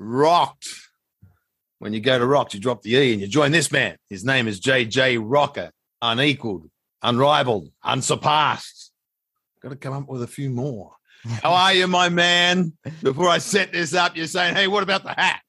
rocked. When you go to rocked, you drop the E and you join this man. His name is JJ Rocker, unequaled, unrivaled, unsurpassed. Got to come up with a few more. How are you, my man? Before I set this up, you're saying, hey, what about the hat?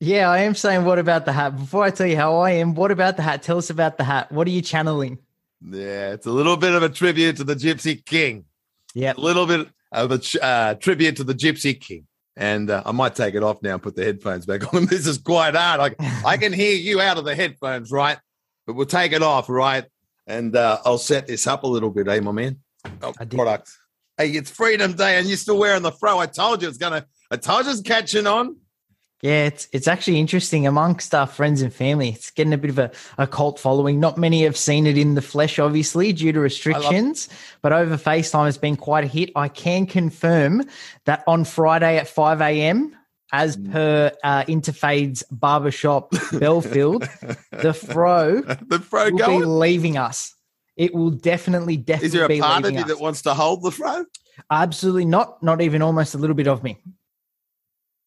Yeah, I am saying, what about the hat? Before I tell you how I am, what about the hat? Tell us about the hat. What are you channeling? Yeah, it's a little bit of a tribute to the Gypsy King. Yeah, a little bit of a uh, tribute to the Gypsy King. And uh, I might take it off now and put the headphones back on. This is quite hard. I, I can hear you out of the headphones, right? But we'll take it off, right? And uh, I'll set this up a little bit, eh, my man? Oh, product. Hey, it's Freedom Day, and you're still wearing the fro. I told you it's gonna. I told you it's catching on. Yeah, it's it's actually interesting amongst our friends and family. It's getting a bit of a, a cult following. Not many have seen it in the flesh, obviously, due to restrictions. But over FaceTime, it's been quite a hit. I can confirm that on Friday at 5 a.m., as mm. per uh, Interfade's barbershop Belfield, the fro, the fro will going? be leaving us. It will definitely, definitely. Be. Is there a part of you us. that wants to hold the fro? Absolutely not. Not even almost a little bit of me.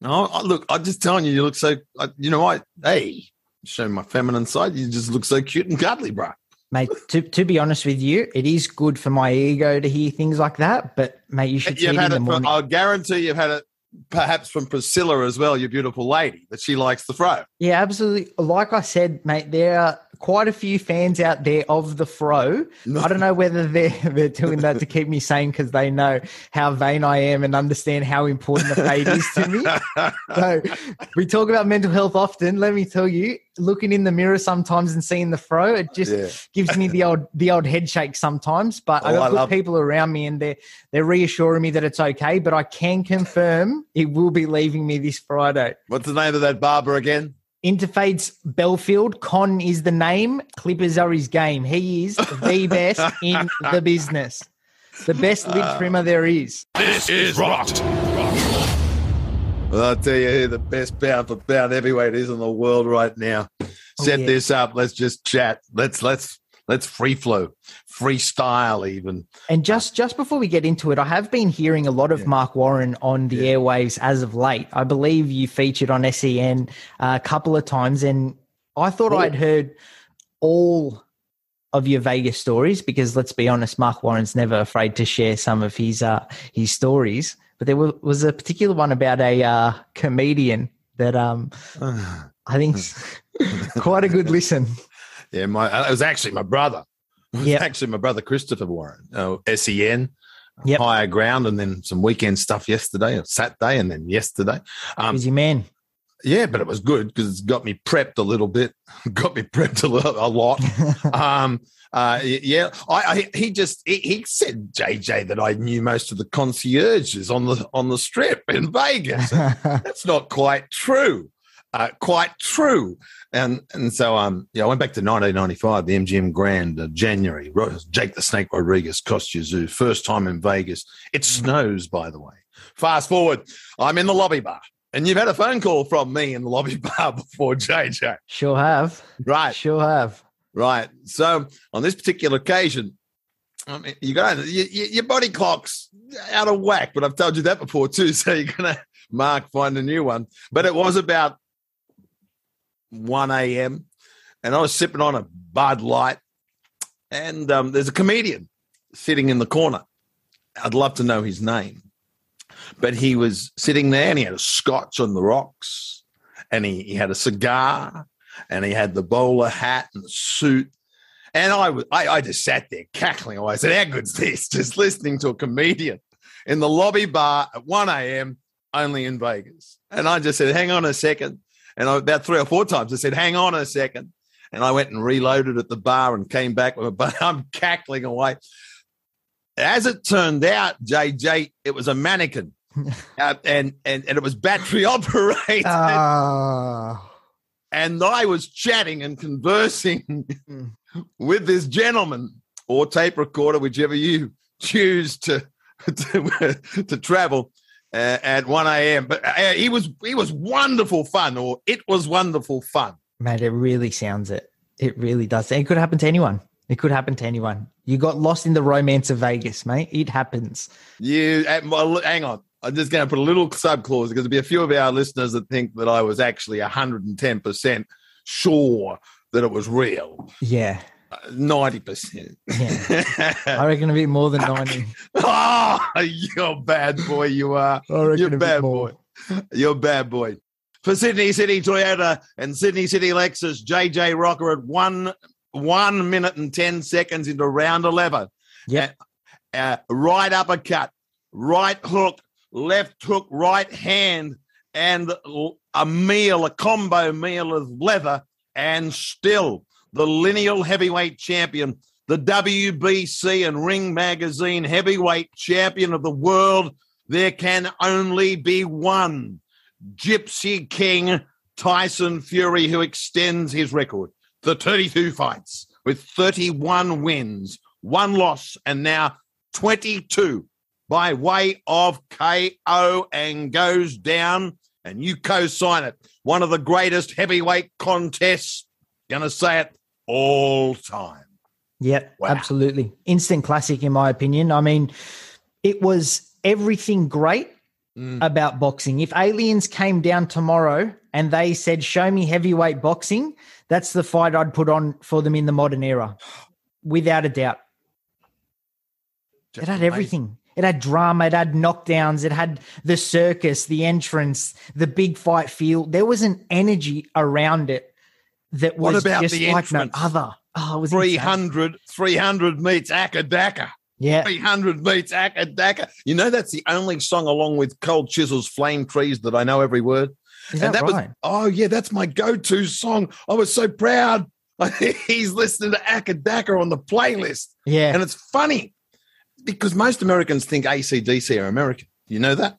No, I, look, I'm just telling you, you look so. You know I Hey, show my feminine side. You just look so cute and cuddly, bro. Mate, to, to be honest with you, it is good for my ego to hear things like that. But mate, you should. You've see had it it. in the From, morning. I'll guarantee you've had it, perhaps from Priscilla as well. Your beautiful lady that she likes the fro. Yeah, absolutely. Like I said, mate, there are quite a few fans out there of the fro. I don't know whether they're they're doing that to keep me sane because they know how vain I am and understand how important the fade is to me. So we talk about mental health often. Let me tell you, looking in the mirror sometimes and seeing the fro, it just Yeah. gives me the old the old head shake sometimes. But I Oh, got I good love- people around me and they're they're reassuring me that it's okay. But I can confirm it will be leaving me this Friday. What's the name of that barber again? Interfade's Belfield. Con is the name. Clippers are his game. He is the best in the business. The best lid uh, trimmer there is. This is rocked. Well, I'll tell you who the best pound for pound heavyweight is in the world right now. Oh, Set yeah. this up. Let's just chat. Let's let's let's free flow, freestyle even. And just just before we get into it, I have been hearing a lot of Mark Warren on the airwaves as of late. I believe you featured on SEN a couple of times, and I thought Cool. I'd heard all of your Vegas stories because let's be honest, Mark Warren's never afraid to share some of his uh, his stories. But there wa- was a particular one about a uh, comedian that um, I think's quite a good listen. Yeah, my uh, it was actually my brother. It was Yep. actually my brother Christopher Warren. Uh, SEN, Yep. higher ground, and then some weekend stuff yesterday, or Saturday, and then yesterday. Um, Busy man. yeah, but it was good because it's got me prepped a little bit. got me prepped a, lo- a lot. um, uh, yeah, I, I he just he, he said JJ that I knew most of the concierges on the on the strip in Vegas. That's not quite true. Uh, quite true. And and so um yeah, I went back to 1995, the MGM Grand, uh, January. Jake the Snake Rodriguez Kostya Tszyu, first time in Vegas. It snows, by the way. Fast forward, I'm in the lobby bar, and you've had a phone call from me in the lobby bar before, JJ. Sure have. Right, Sure have. right. So on this particular occasion, I mean, you got you, you, your body clock's out of whack, but I've told you that before too. So you're gonna mark find a new one. But it was about 1 a.m. and I was sipping on a Bud Light, and um, there's a comedian sitting in the corner. I'd love to know his name, but he was sitting there and he had a scotch on the rocks, and he, he had a cigar, and he had the bowler hat and the suit. And I, was, I, I just sat there cackling away. I said, How good's this? Just listening to a comedian in the lobby bar at 1 a.m., only in Vegas. And I just said, Hang on a second. And I, about three or four times I said, Hang on a second. And I went and reloaded at the bar and came back with a but I'm cackling away. As it turned out, JJ, it was a mannequin. uh, and, and and it was battery operated. Ah. and I was chatting and conversing with this gentleman or tape recorder, whichever you choose to to, to travel uh, at 1 a.m. But uh, he was he was wonderful fun, or it was wonderful fun. Mate, it really sounds it. It really does. It could happen to anyone. It could happen to anyone. You got lost in the romance of Vegas, mate. It happens. You uh, well, hang on. I'm just going to put a little sub clause because there'll be a few of our listeners that think that I was actually 110% sure that it was real. Yeah. Ninety percent. Yeah. I reckon a bit more than ninety. oh, you're a bad boy. You are. You're a bad boy. You're a bad boy. For Sydney City Toyota and Sydney City Lexus, JJ Rocker at one one minute and ten seconds into round eleven. Yeah. Uh, uh, right uppercut, right hook, left hook, right hand, and a meal, a combo meal of leather, and still the lineal heavyweight champion, the WBC and Ring Magazine heavyweight champion of the world. There can only be one Gypsy King Tyson Fury who extends his record the 32 fights with 31 wins, one loss, and now 22 by way of KO and goes down. And you co sign it. One of the greatest heavyweight contests, gonna say it, all time. Yeah, wow. absolutely. Instant classic, in my opinion. I mean, it was everything great mm. about boxing. If aliens came down tomorrow and they said, Show me heavyweight boxing, that's the fight I'd put on for them in the modern era, without a doubt. Just it had amazing. everything. It had drama, it had knockdowns, it had the circus, the entrance, the big fight field. There was an energy around it that was what about just the like entrance? no other. Oh, it was 300, 300 meets Acca Dacca. Yeah. 300 meets Acca Dacca. You know, that's the only song along with Cold Chisel's Flame Trees that I know every word. Is and that, that right? was, oh, yeah, that's my go to song. I was so proud. He's listening to Acca Dacca on the playlist. Yeah. And it's funny because most Americans think ACDC are American. You know that?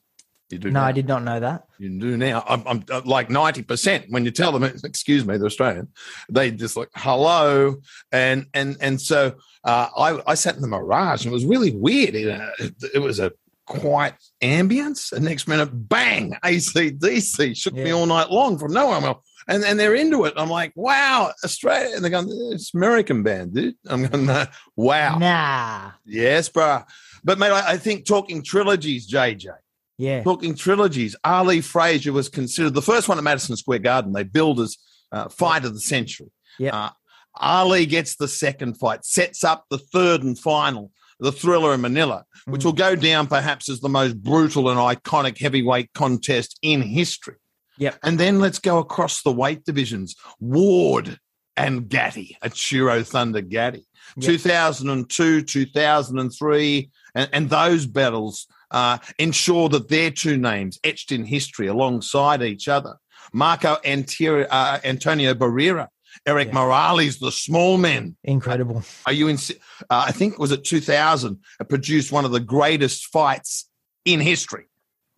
You do. No. I did not know that. You do now. I'm, I'm uh, like ninety percent. When you tell them, excuse me, they're Australian. They just like hello, and and and so uh, I I sat in the Mirage, and it was really weird. It, uh, it was a quiet ambience. The next minute, bang! ACDC shook yeah. me all night long from nowhere. And and they're into it. I'm like, wow, Australia. And they're going, it's American band, dude. I'm going, wow. Nah. Yes, bro. But mate, I, I think talking trilogies, JJ yeah. Talking trilogies. Ali Frazier was considered the first one at Madison Square Garden. They billed as uh, fight of the century. Yeah. Uh, Ali gets the second fight, sets up the third and final, the thriller in Manila, which mm. will go down perhaps as the most brutal and iconic heavyweight contest in history. Yeah. And then let's go across the weight divisions. Ward and Gatti, Chiro Thunder Gatti. Yep. 2002, 2003, and, and those battles uh, ensure that their two names etched in history alongside each other. Marco Antonio, uh, Antonio Barrera, Eric yeah. Morales, the small men. Incredible. Are you in? Uh, I think was it 2000. It produced one of the greatest fights in history.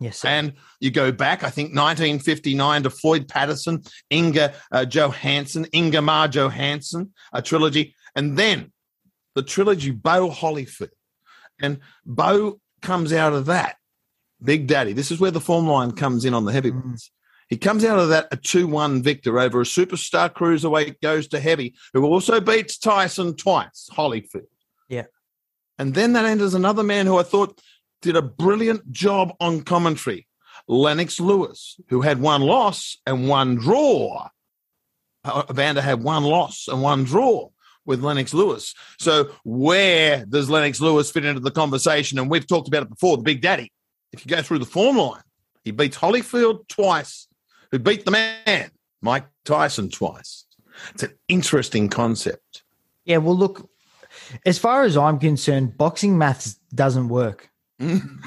Yes, sir. and you go back, I think 1959 to Floyd Patterson, Inga uh, Johansson, Ingemar Johansson, a trilogy, and then the trilogy Bowe Holyfield. and Bowe comes out of that, Big Daddy, this is where the form line comes in on the heavyweights. Mm. He comes out of that a 2 1 victor over a superstar cruiserweight goes to heavy, who also beats Tyson twice, Holyfield. Yeah. And then that enters another man who I thought did a brilliant job on commentary, Lennox Lewis, who had one loss and one draw. Uh, Evander had one loss and one draw with Lennox Lewis. So where does Lennox Lewis fit into the conversation? And we've talked about it before, the Big Daddy. If you go through the form line, he beats Holyfield twice, who beat the man, Mike Tyson, twice. It's an interesting concept. Yeah, well, look, as far as I'm concerned, boxing maths doesn't work. Mm.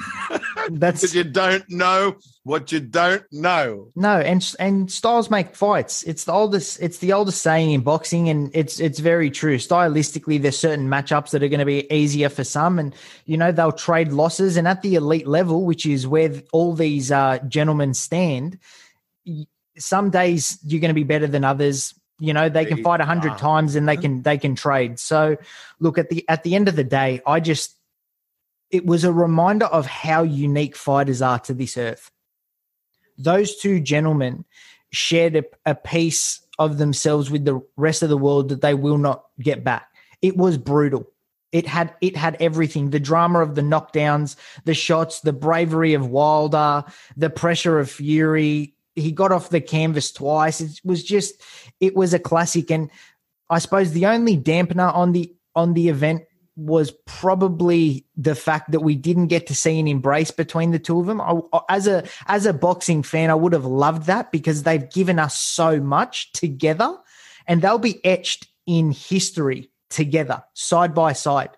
That's because you don't know what you don't know. No, and and styles make fights. It's the oldest. It's the oldest saying in boxing, and it's it's very true. Stylistically, there's certain matchups that are going to be easier for some, and you know they'll trade losses. And at the elite level, which is where all these uh, gentlemen stand, some days you're going to be better than others. You know they can fight a hundred times and they can they can trade. So, look at the at the end of the day, I just it was a reminder of how unique fighters are to this earth. Those two gentlemen shared a, a, piece of themselves with the rest of the world that they will not get back. It was brutal. It had it had everything: the drama of the knockdowns, the shots, the bravery of Wilder, the pressure of Fury. He got off the canvas twice. It was just, it was a classic. And I suppose the only dampener on the on the event was probably the fact that we didn't get to see an embrace between the two of them. I, as a as a boxing fan, I would have loved that because they've given us so much together, and they'll be etched in history together, side by side.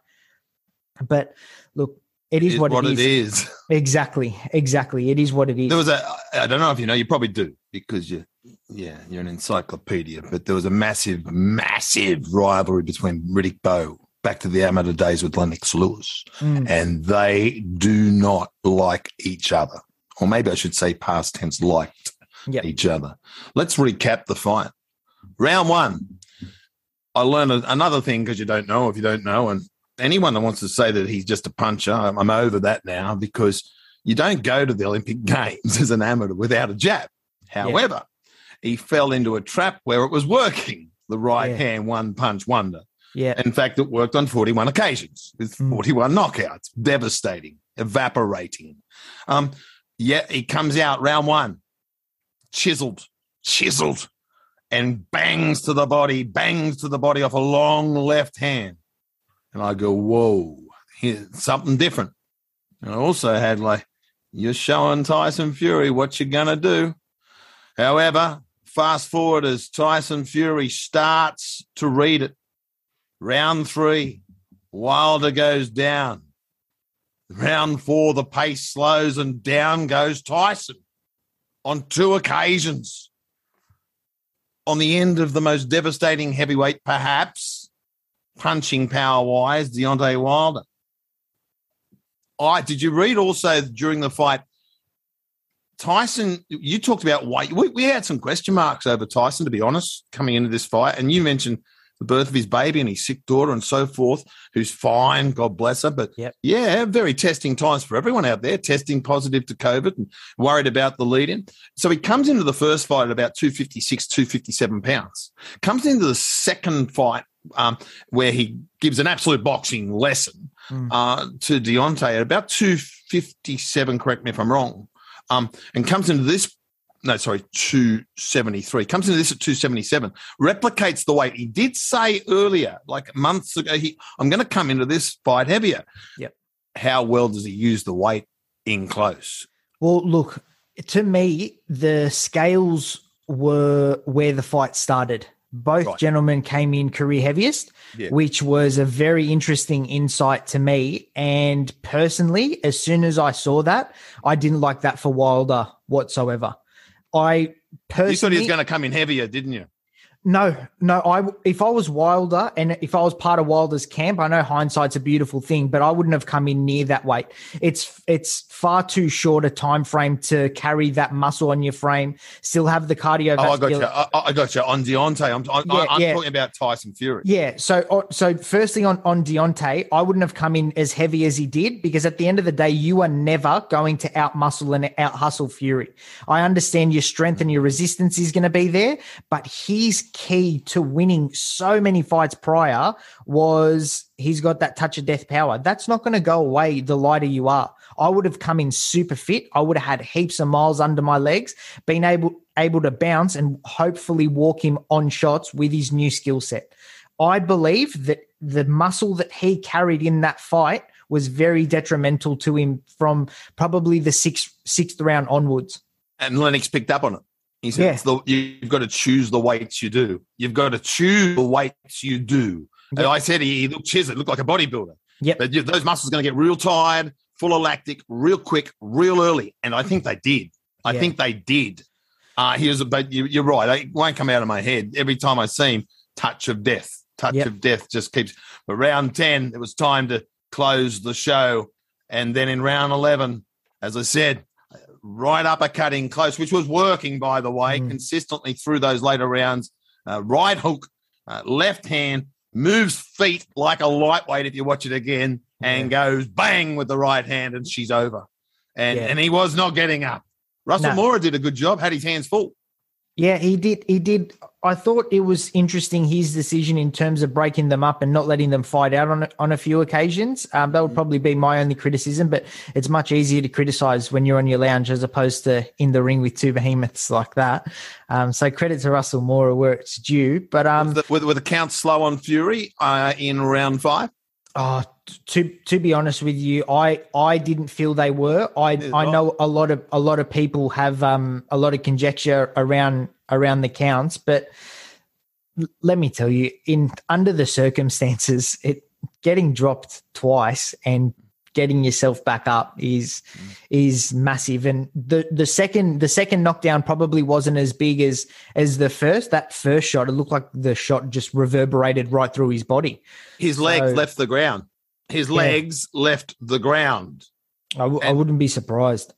But look, it is what, what it is. it is. Exactly, exactly. It is what it is. There was a. I don't know if you know. You probably do because you. Yeah, you're an encyclopedia. But there was a massive, massive rivalry between Riddick Bowe back to the amateur days with Lennox Lewis, Mm. and they do not like each other, or maybe I should say past tense liked Yep. each other. Let's recap the fight. Round one, I learned another thing because you don't know if you don't know, and anyone that wants to say that he's just a puncher, I'm, I'm over that now because you don't go to the Olympic Games as an amateur without a jab. However, he fell into a trap where it was working. The right Yeah. hand one punch wonder. Yeah, In fact, it worked on 41 occasions with Mm. 41 knockouts. Devastating, evaporating. Um, yeah, he comes out round one, chiseled, chiseled, and bangs to the body, bangs to the body off a long left hand. And I go, whoa, something different. And I also had like, you're showing Tyson Fury what you're going to do. However, fast forward as Tyson Fury starts to read it. Round three, Wilder goes down. Round four, the pace slows and down goes Tyson on two occasions. On the end of the most devastating heavyweight, perhaps, punching power wise, Deontay Wilder. I did you read also during the fight? Tyson, you talked about weight. We, we had some question marks over Tyson, to be honest, coming into this fight. And you mentioned the birth of his baby and his sick daughter and so forth, who's fine, God bless her. But Yep. yeah, very testing times for everyone out there, testing positive to COVID and worried about the lead in. So he comes into the first fight at about 256, 257 pounds. Comes into the second fight um, where he gives an absolute boxing lesson Mm. uh, to Deontay at about 257, correct me if I'm wrong, um, and comes into this, no, sorry, 273, comes into this at 277, replicates the weight. He did say earlier, like months ago, he, I'm going to come into this fight heavier. Yep. How well does he use the weight in close? Well, look, to me, the scales were where the fight started. Both Right. gentlemen came in career heaviest, Yeah. which was a very interesting insight to me. And personally, as soon as I saw that, I didn't like that for Wilder whatsoever. I personally You thought he was going to come in heavier, didn't you? No, no. I if I was Wilder and if I was part of Wilder's camp, I know hindsight's a beautiful thing, but I wouldn't have come in near that weight. It's it's far too short a time frame to carry that muscle on your frame, still have the cardio. Oh, I got you. I, I got you on Deontay. I'm, I'm, Yeah, I'm yeah. talking about Tyson Fury. Yeah. So, uh, so firstly on on Deontay, I wouldn't have come in as heavy as he did because at the end of the day, you are never going to out muscle and out hustle Fury. I understand your strength and your resistance is going to be there, but his key to winning so many fights prior was he's got that touch of death power. That's not going to go away the lighter you are. I would have come in super fit. I would have had heaps of miles under my legs, been able able to bounce and hopefully walk him on shots with his new skill set. I believe that the muscle that he carried in that fight was very detrimental to him from probably the sixth sixth round onwards. And Lennox picked up on it. He said, Yeah. it's the, you've got to choose the weights you do. You've got to choose the weights you do. And I said he, looked chiseled, looked like a bodybuilder. Yep. But those muscles are going to get real tired, full of lactic, real quick, real early. And I think they did. I Yeah. think they did. Uh, he was, a- but you, you're right. It won't come out of my head. Every time I see him, touch of death, touch Yep. of death just keeps. But round 10, it was time to close the show. And then in round 11, as I said, right uppercutting close, which was working, by the way, Mm. consistently through those later rounds. Uh, right hook, uh, left hand, moves feet like a lightweight if you watch it again, and goes bang with the right hand, and she's over. And Yeah. and he was not getting up. Russell No. Mora did a good job, had his hands full. Yeah, he did. He did. I thought it was interesting his decision in terms of breaking them up and not letting them fight out on on a few occasions. Um, that would mm. probably be my only criticism. But it's much easier to criticize when you're on your lounge as opposed to in the ring with two behemoths like that. Um, so credit to Russell Mora where it's due. But um, with the, with the count slow on Fury uh, in round five. Oh, to to be honest with you, I I didn't feel they were. I I know a lot of a lot of people have um a lot of conjecture around around the counts, but let me tell you, in under the circumstances, it getting dropped twice and getting yourself back up is mm. is massive and the the second the second knockdown probably wasn't as big as as the first that first shot it looked like the shot just reverberated right through his body his legs left the ground his yeah. legs left the ground. I w- and, I wouldn't be surprised.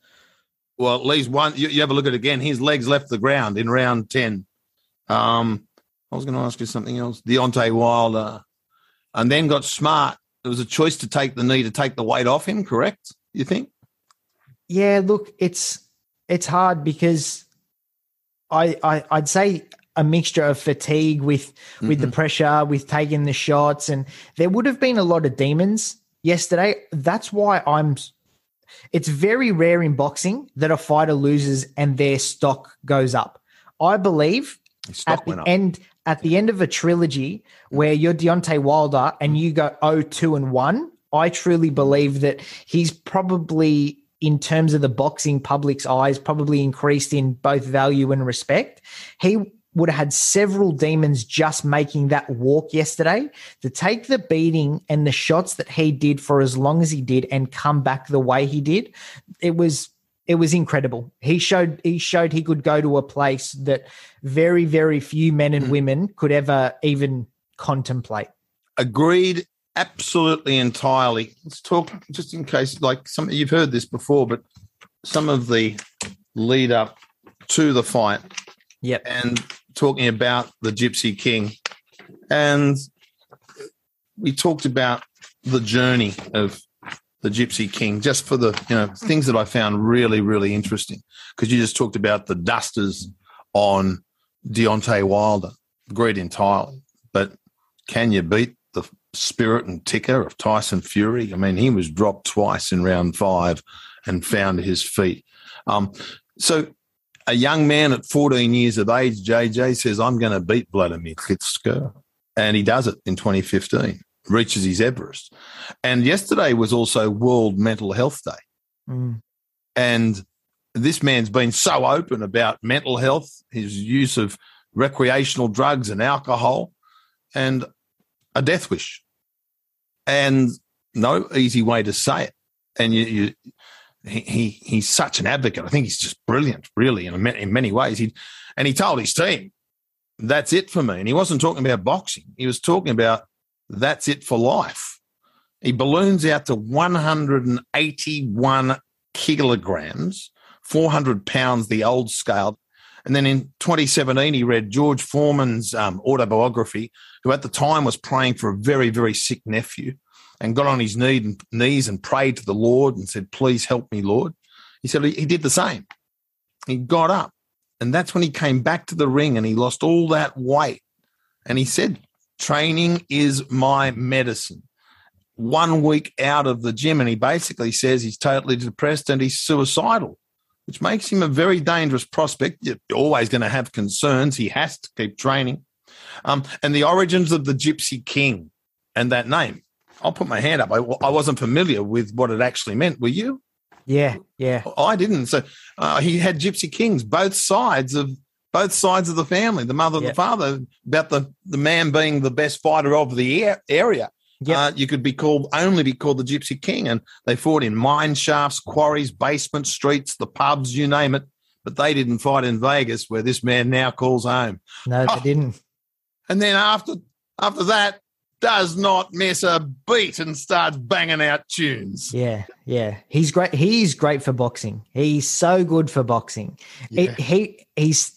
Well, at least one. You, you, have a look at it again. His legs left the ground in round ten. Um, I was going to ask you something else. Deontay Wilder, and then got smart. There was a choice to take the knee to take the weight off him. Correct? You think? Yeah. Look, it's it's hard because I, I I'd say a mixture of fatigue with with mm-hmm. the pressure, with taking the shots, and there would have been a lot of demons yesterday. That's why I'm. It's very rare in boxing that a fighter loses and their stock goes up. I believe at the end at the end of a trilogy where you're Deontay Wilder and you go 0-2 and 1, I truly believe that he's probably in terms of the boxing public's eyes, probably increased in both value and respect. He would have had several demons just making that walk yesterday to take the beating and the shots that he did for as long as he did and come back the way he did. It was it was incredible. He showed he showed he could go to a place that very very few men and mm. women could ever even contemplate. Agreed absolutely entirely. Let's talk just in case like some you've heard this before but some of the lead up to the fight. Yep. And talking about the Gypsy King, and we talked about the journey of the Gypsy King, just for the you know things that I found really really interesting. Because you just talked about the dusters on Deontay Wilder, agreed entirely. But can you beat the spirit and ticker of Tyson Fury? I mean, he was dropped twice in round five and found his feet. Um, so a young man at 14 years of age, JJ, says, I'm going to beat Vladimir Klitschko. And he does it in 2015, reaches his Everest. And yesterday was also World Mental Health Day. Mm. And this man's been so open about mental health, his use of recreational drugs and alcohol, and a death wish. And no easy way to say it. And you, you he, he he's such an advocate. I think he's just brilliant, really, in, in many ways. He and he told his team, "That's it for me." And he wasn't talking about boxing. He was talking about that's it for life. He balloons out to 181 kilograms, 400 pounds, the old scale. And then in 2017, he read George Foreman's um, autobiography, who at the time was praying for a very, very sick nephew and got on his knee and, knees and prayed to the Lord and said, Please help me, Lord. He said he did the same. He got up. And that's when he came back to the ring and he lost all that weight. And he said, Training is my medicine. One week out of the gym, and he basically says he's totally depressed and he's suicidal, which makes him a very dangerous prospect. You're always going to have concerns. He has to keep training. Um, and the origins of the Gypsy King and that name I'll put my hand up. I, I wasn't familiar with what it actually meant. Were you? Yeah, yeah. I didn't. So uh, he had Gypsy Kings, both sides of both sides of the family, the mother and the father, about the the man being the best fighter of the area. Yeah, uh, you could be called only be called the Gypsy King, and they fought in mine shafts, quarries, basement streets, the pubs, you name it. But they didn't fight in Vegas, where this man now calls home. No, they oh. didn't. And then after after that, does not miss a beat and starts banging out tunes. Yeah, yeah. He's great. He's great for boxing. He's so good for boxing. Yeah. He, he he's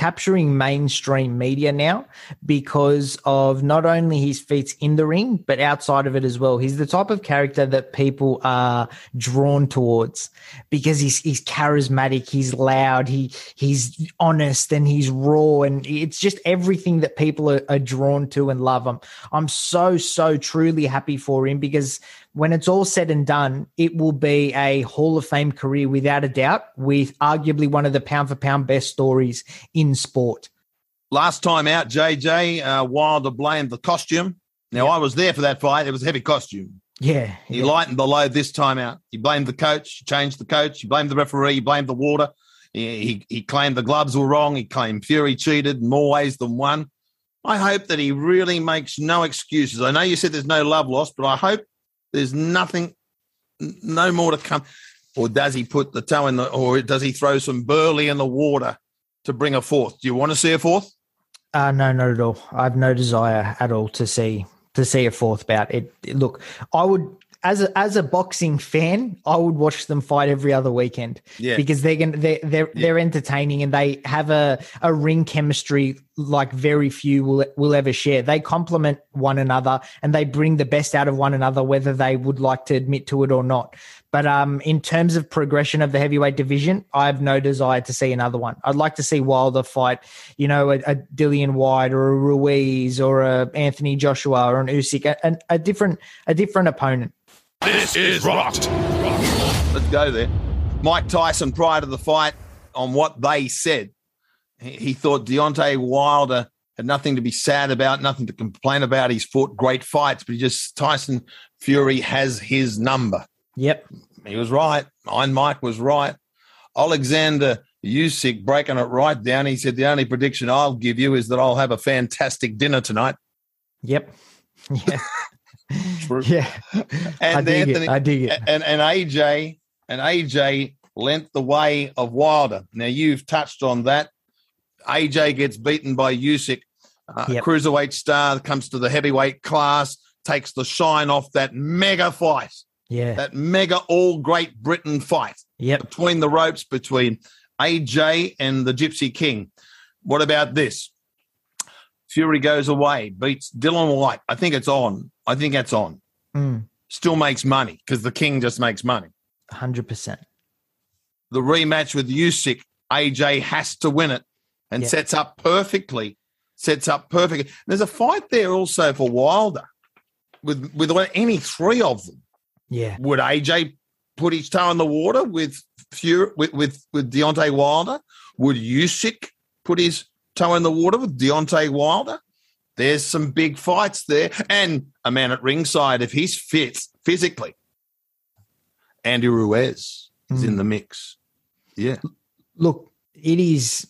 capturing mainstream media now because of not only his feats in the ring, but outside of it as well. He's the type of character that people are drawn towards because he's he's charismatic, he's loud, he he's honest, and he's raw, and it's just everything that people are, are drawn to and love. I'm I'm so so truly happy for him because when it's all said and done, it will be a Hall of Fame career without a doubt, with arguably one of the pound for pound best stories in sport. Last time out, JJ uh, Wilder blamed the costume. Now I was there for that fight. It was a heavy costume. Yeah, he yeah. lightened the load this time out. He blamed the coach, he changed the coach, he blamed the referee, he blamed the water. He, he, he claimed the gloves were wrong. He claimed Fury cheated in more ways than one. I hope that he really makes no excuses. I know you said there's no love lost, but I hope there's nothing, no more to come. Or does he put the toe in the, or does he throw some burley in the water to bring a fourth? Do you want to see a fourth? Uh, no, not at all. I have no desire at all to see to see a fourth bout. It, it look, I would as a as a boxing fan, I would watch them fight every other weekend. Yeah. Because they're gonna they're they're, yeah. they're entertaining and they have a, a ring chemistry like very few will will ever share. They complement one another and they bring the best out of one another, whether they would like to admit to it or not. But um, in terms of progression of the heavyweight division, I have no desire to see another one. I'd like to see Wilder fight, you know, a, a Dillian Whyte or a Ruiz or a Anthony Joshua or an Usyk, a, a different a different opponent. This is rocked. Let's go there. Mike Tyson, prior to the fight, on what they said, he, he thought Deontay Wilder had nothing to be sad about, nothing to complain about. He's fought great fights, but he just Tyson Fury has his number. Yep. He was right. Iron Mike was right. Alexander Usyk breaking it right down. He said, The only prediction I'll give you is that I'll have a fantastic dinner tonight. Yep. Yeah. True. Yeah. And I dig Anthony, it. I dig it. And, and AJ and AJ lent the way of Wilder. Now you've touched on that. AJ gets beaten by Usyk, uh, Yep. cruiserweight star, comes to the heavyweight class, takes the shine off that mega fight, Yeah. that mega all Great Britain fight Yep. between the ropes between AJ and the Gypsy King. What about this? Fury goes away, beats Dillian Whyte. I think it's on. I think that's on. Mm, Still makes money because the King just makes money. 100%. The rematch with Usyk, AJ has to win it and sets up perfectly. Sets up perfectly. There's a fight there also for Wilder with with any three of them. Yeah. Would AJ put his toe in the water with Fury with with, with Deontay Wilder? Would Usyk put his toe in the water with Deontay Wilder? There's some big fights there, and a man at ringside if he's fit physically. Andy Ruiz is Mm. in the mix. Yeah, Look, it is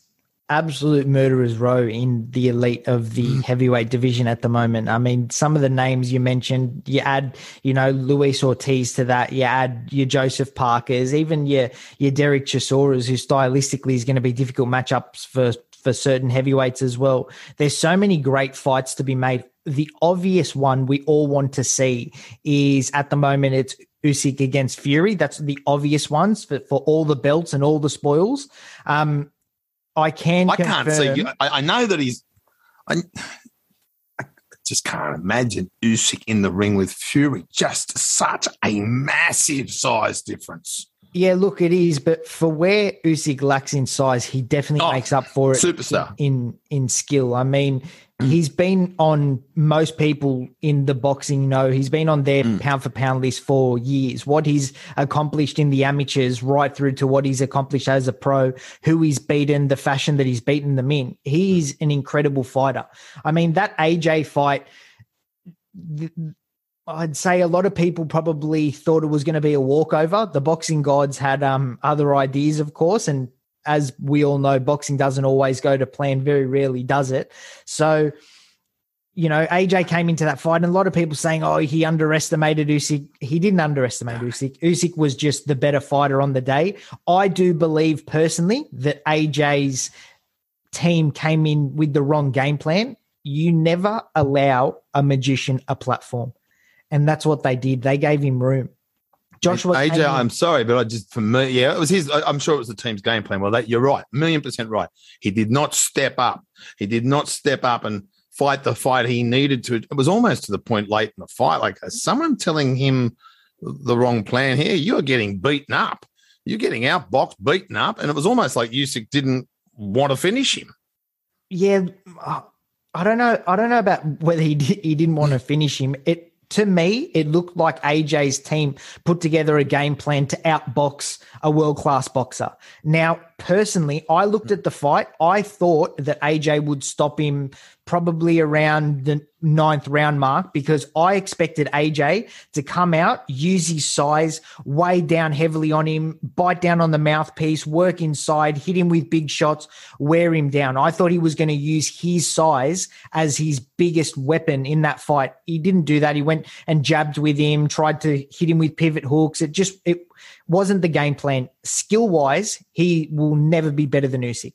absolute murderer's row in the elite of the Mm. heavyweight division at the moment. I mean, some of the names you mentioned, you add, you know, Luis Ortiz to that, you add your Joseph Parkers, even your your Derek Chisoras, who stylistically is going to be difficult matchups for for certain heavyweights as well. There's so many great fights to be made. The obvious one we all want to see is at the moment it's Usyk against Fury. That's the obvious ones for, for all the belts and all the spoils. Um, I can. I can't confirm- see. I, I know that he's. I, I just can't imagine Usyk in the ring with Fury. Just such a massive size difference. Yeah, look, it is, but for where Usyk lacks in size, he definitely Oh, makes up for it. superstar. in in skill. I mean, he's been on most people in the boxing know he's been on their Mm. pound for pound list for years. What he's accomplished in the amateurs, right through to what he's accomplished as a pro, who he's beaten, the fashion that he's beaten them in. He's an incredible fighter. I mean, that AJ fight. th- I'd say a lot of people probably thought it was going to be a walkover. The boxing gods had um, other ideas, of course, and as we all know, boxing doesn't always go to plan. Very rarely does it. So, you know, AJ came into that fight, and a lot of people saying, "Oh, he underestimated Usyk." He didn't underestimate Usyk. Usyk was just the better fighter on the day. I do believe personally that AJ's team came in with the wrong game plan. You never allow a magician a platform. And that's what they did. They gave him room. Joshua AJ, I'm sorry, but I just for me, yeah, it was his. I'm sure it was the team's game plan. Well, that you're right, million percent right. He did not step up. He did not step up and fight the fight he needed to. It was almost to the point late in the fight, like someone telling him the wrong plan here. You're getting beaten up. You're getting outboxed, beaten up, and it was almost like Usyk didn't want to finish him. yeah, I don't know. I don't know about whether he did, he didn't want to finish him. It to me, it looked like AJ's team put together a game plan to outbox a world class boxer. Now, personally, I looked at the fight. I thought that AJ would stop him probably around the ninth round mark because I expected AJ to come out, use his size, weigh down heavily on him, bite down on the mouthpiece, work inside, hit him with big shots, wear him down. I thought he was going to use his size as his biggest weapon in that fight. He didn't do that. He went and jabbed with him, tried to hit him with pivot hooks. It just it wasn't the game plan. Skill wise, he will never be better than Usyk.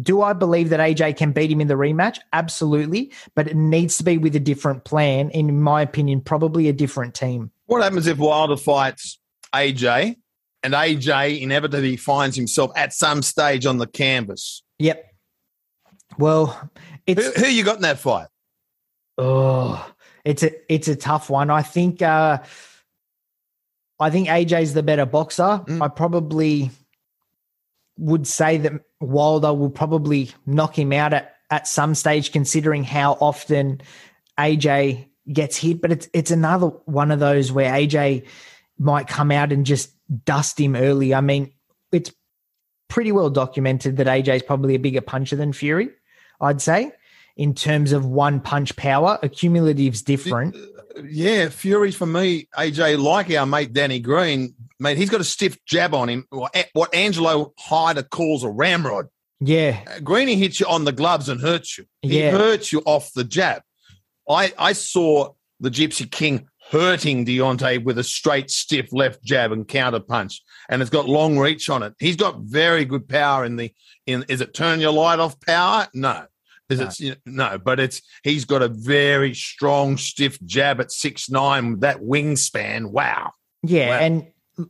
Do I believe that AJ can beat him in the rematch? Absolutely, but it needs to be with a different plan. In my opinion, probably a different team. What happens if Wilder fights AJ and AJ inevitably finds himself at some stage on the canvas? Yep. Well, it's Who, who you got in that fight? Oh, it's a it's a tough one. I think uh I think AJ's the better boxer. Mm. I probably would say that Wilder will probably knock him out at, at some stage, considering how often AJ gets hit. But it's it's another one of those where AJ might come out and just dust him early. I mean, it's pretty well documented that AJ is probably a bigger puncher than Fury, I'd say, in terms of one punch power. Accumulative's different. Uh, Yeah, Fury for me, AJ, like our mate Danny Green, mate, he's got a stiff jab on him. What Angelo Hyder calls a ramrod. Yeah. Uh, Greeny hits you on the gloves and hurts you. He Yeah. hurts you off the jab. I, I saw the Gypsy King hurting Deontay with a straight, stiff left jab and counter punch, and it's got long reach on it. He's got very good power in the in. Is it turn your light off power? No. Is No. it you know, no? But it's he's got a very strong, stiff jab at six nine that wingspan. Wow. Yeah, Wow. and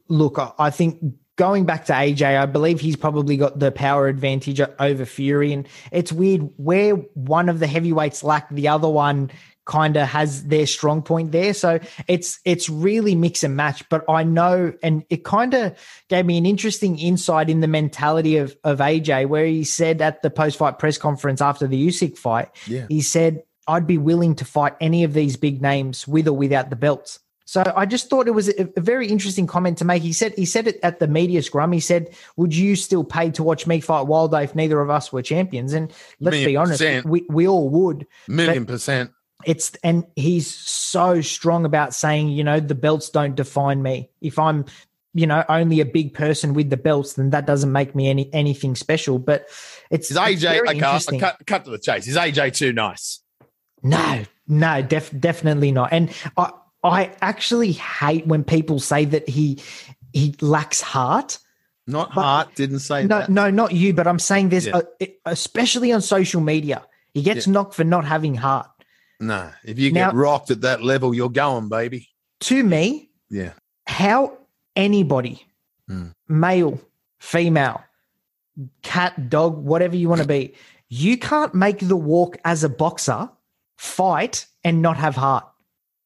look, I- I think going back to AJ, I believe he's probably got the power advantage over Fury, and it's weird where one of the heavyweights lack, the other one kind of has their strong point there. So it's it's really mix and match. But I know, and it kind of gave me an interesting insight in the mentality of of AJ, where he said at the post fight press conference after the Usyk fight, Yeah. he said, "I'd be willing to fight any of these big names with or without the belts." So I just thought it was a, a very interesting comment to make. He said he said it at the media scrum. He said, "Would you still pay to watch me fight Wilder if neither of us were champions?" And let's be honest, percent. we, we all would. Million percent. It's and he's so strong about saying, you know, the belts don't define me. If I'm, you know, only a big person with the belts, then that doesn't make me any anything special. But it's, Is it's AJ very okay, I'll interesting. cut, cut to the chase? Is AJ too nice? No, no, def- definitely not. And I, I actually hate when people say that he he lacks heart. Not But- Hart didn't say No, that. no, not you. But I'm saying this, Yeah. uh, especially on social media, he gets knocked for not having heart. No, if you Now- get rocked at that level, you're going, baby. To me, Yeah. how anybody, Hmm. male, female, cat, dog, whatever you want to be, you can't make the walk as a boxer, fight, and not have heart.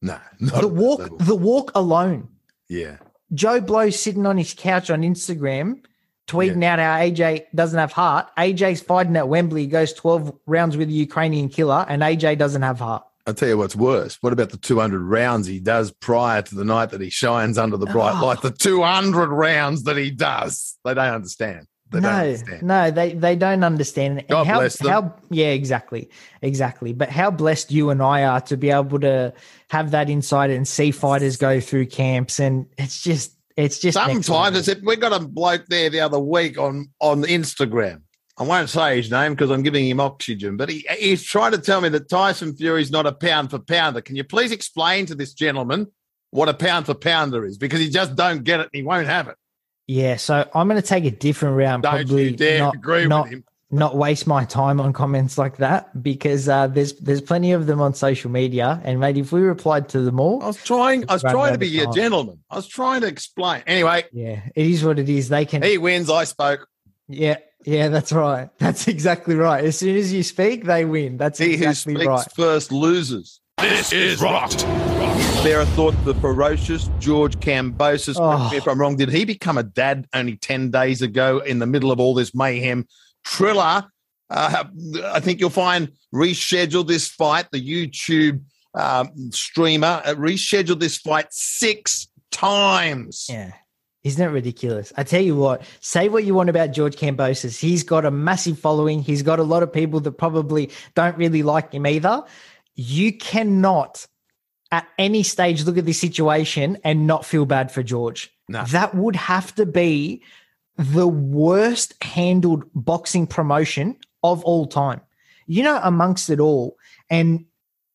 No, not The walk, the walk alone. Yeah. Joe Blow sitting on his couch on Instagram, tweeting out how AJ doesn't have heart. AJ's fighting at Wembley, goes 12 rounds with a Ukrainian killer, and AJ doesn't have heart. I'll tell you what's worse. What about the 200 rounds he does prior to the night that he shines under the bright Oh. light? The 200 rounds that he does. They don't understand. They don't no, understand. no, they they don't understand. And God how, bless them. How, yeah, exactly, exactly. But how blessed you and I are to be able to have that insight and see fighters go through camps, and it's just, it's just Sometimes level. I said, we got a bloke there the other week on, on Instagram. I won't say his name because I'm giving him oxygen, but he, he's trying to tell me that Tyson Fury's not a pound for pounder. Can you please explain to this gentleman what a pound for pounder is? Because he just don't get it and he won't have it. Yeah, so I'm going to take a different round. Don't Probably you dare not, agree not, with him. Not waste my time on comments like that because uh, there's there's plenty of them on social media, and mate, if we replied to them all, I was trying. I was trying to be of a gentleman. I was trying to explain. Anyway, yeah, it is what it is. They can, he wins. I spoke. yeah, yeah, that's right. That's exactly right. As soon as you speak, they win. That's He who exactly speaks right. first loses. This is rocked. There, I thought the ferocious George Kambosos. Oh. if I'm wrong. Did he become a dad only ten days ago in the middle of all this mayhem? Triller. Uh, I think you'll find rescheduled this fight. The YouTube um, streamer uh, rescheduled this fight six times. Yeah. Isn't it ridiculous? I tell you what, say what you want about George Kambosos. He's got a massive following. He's got a lot of people that probably don't really like him either. You cannot at any stage look at this situation and not feel bad for George. No. That would have to be the worst handled boxing promotion of all time. You know, amongst it all, and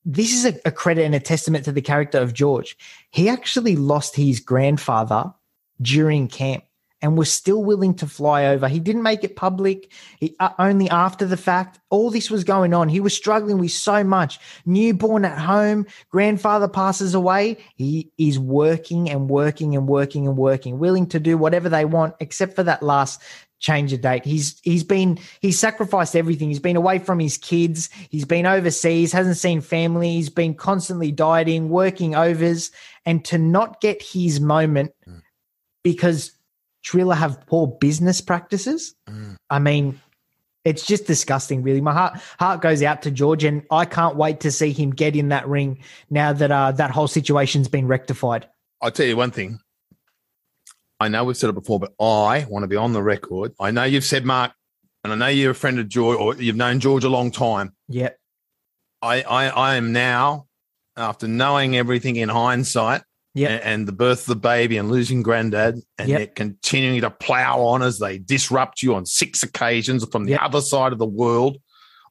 this is a, a credit and a testament to the character of George. He actually lost his grandfather during camp and was still willing to fly over. He didn't make it public. He, uh, only after the fact. All this was going on. He was struggling with so much. Newborn at home, grandfather passes away. He is working and working and working and working, willing to do whatever they want, except for that last change of date. He's he's been he's sacrificed everything. He's been away from his kids. He's been overseas, hasn't seen family. He's been constantly dieting, working overs, and to not get his moment because Triller have poor business practices. I mean, it's just disgusting, really. My heart heart goes out to George, and I can't wait to see him get in that ring now that uh, that whole situation's been rectified. I'll tell you one thing. I know we've said it before, but I want to be on the record. I know you've said Mark, and I know you're a friend of George, or you've known George a long time. Yeah, I, I, I am now, after knowing everything in hindsight, Yep. and, and the birth of the baby and losing granddad, and Yep. continuing to plow on as they disrupt you on six occasions from the Yep. other side of the world.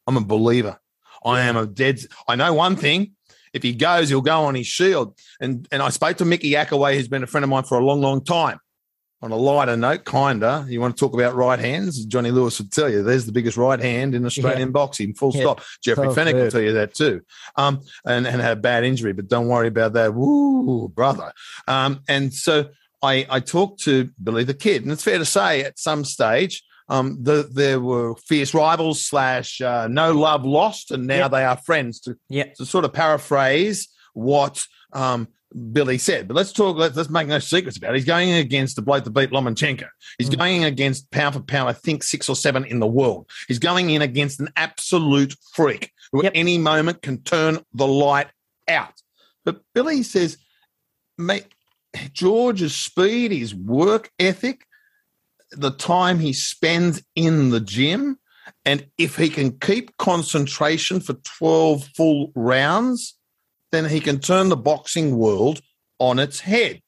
I'm a believer. I am a dead. I know one thing. If he goes, he'll go on his shield. And and I spoke to Mickey Akkawy, who's been a friend of mine for a long, long time. On a lighter note, kinda, you want to talk about right hands? Johnny Lewis would tell you there's the biggest right hand in Australian boxing. Full Yeah. stop. Jeffrey So Fenech will tell you that too. Um, and and had a bad injury, but don't worry about that. Woo, brother. Um, and so I I talked to Billy the Kid, and it's fair to say at some stage. Um, the, there were fierce rivals slash uh, no love lost, and now Yep. they are friends. To yeah, to sort of paraphrase what um, Billy said. But let's talk. Let's, let's make no secrets about it. He's going against the bloke that beat Lomachenko. He's Mm. going against pound for pound. I think six or seven in the world. He's going in against an absolute freak who Yep. at any moment can turn the light out. But Billy says, mate, George's speed, his work ethic, the time he spends in the gym, and if he can keep concentration for 12 full rounds, then he can turn the boxing world on its head.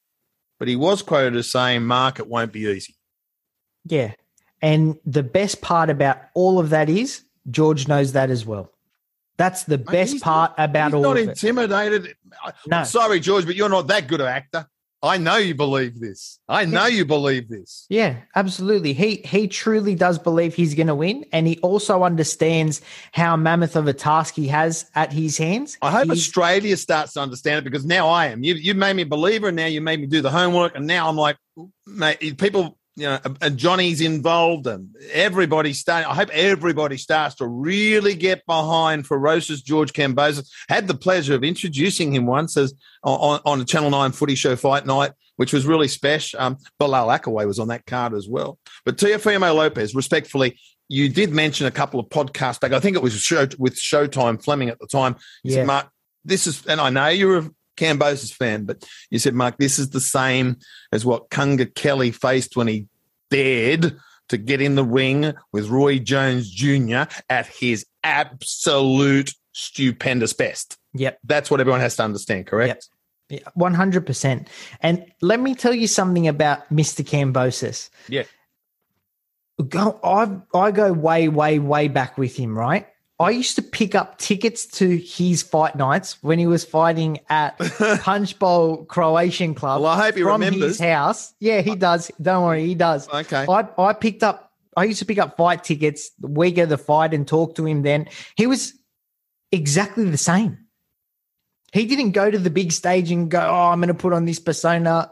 But he was quoted as saying, Mark, it won't be easy. yeah. And the best part about all of that is George knows that as well. That's the best He's part not- about all not of it. He's not intimidated. No. I'm sorry, George, but you're not that good an actor. I know you believe this. I know you believe this. Yeah, absolutely. He he truly does believe he's going to win, and he also understands how mammoth of a task he has at his hands. I hope He's- Australia starts to understand it because now I am. You you made me a believer, and now you made me do the homework, and now I'm like, mate, people, you know, and Johnny's involved, and everybody starting. I hope everybody starts to really get behind ferocious George Kambosos. Had the pleasure of introducing him once as on on a Channel Nine Footy Show fight night, which was really special. Um, Bilal Akkawy was on that card as well. But Teofimo Lopez, respectfully. You did mention a couple of podcasts back. I think it was show, with Showtime Fleming at the time. You Yeah. said, Mark, this is, and I know you're a Kambosos fan, but you said, Mark, this is the same as what Kunga Kelly faced when he dared to get in the ring with Roy Jones Jr. at his absolute stupendous best. Yep. That's what everyone has to understand, correct? Yep. Yeah, One hundred percent. And let me tell you something about Mister Kambosos. Yeah. Go, I I go way way way back with him. Right. I used to pick up tickets to his fight nights when he was fighting at Punchbowl Croatian Club. Well, I hope he from remembers. his house. Yeah, he does. Don't worry, he does. Okay. I, I picked up I used to pick up fight tickets the week of the fight and talk to him. Then he was exactly the same. He didn't go to the big stage and go, "Oh, I'm going to put on this persona."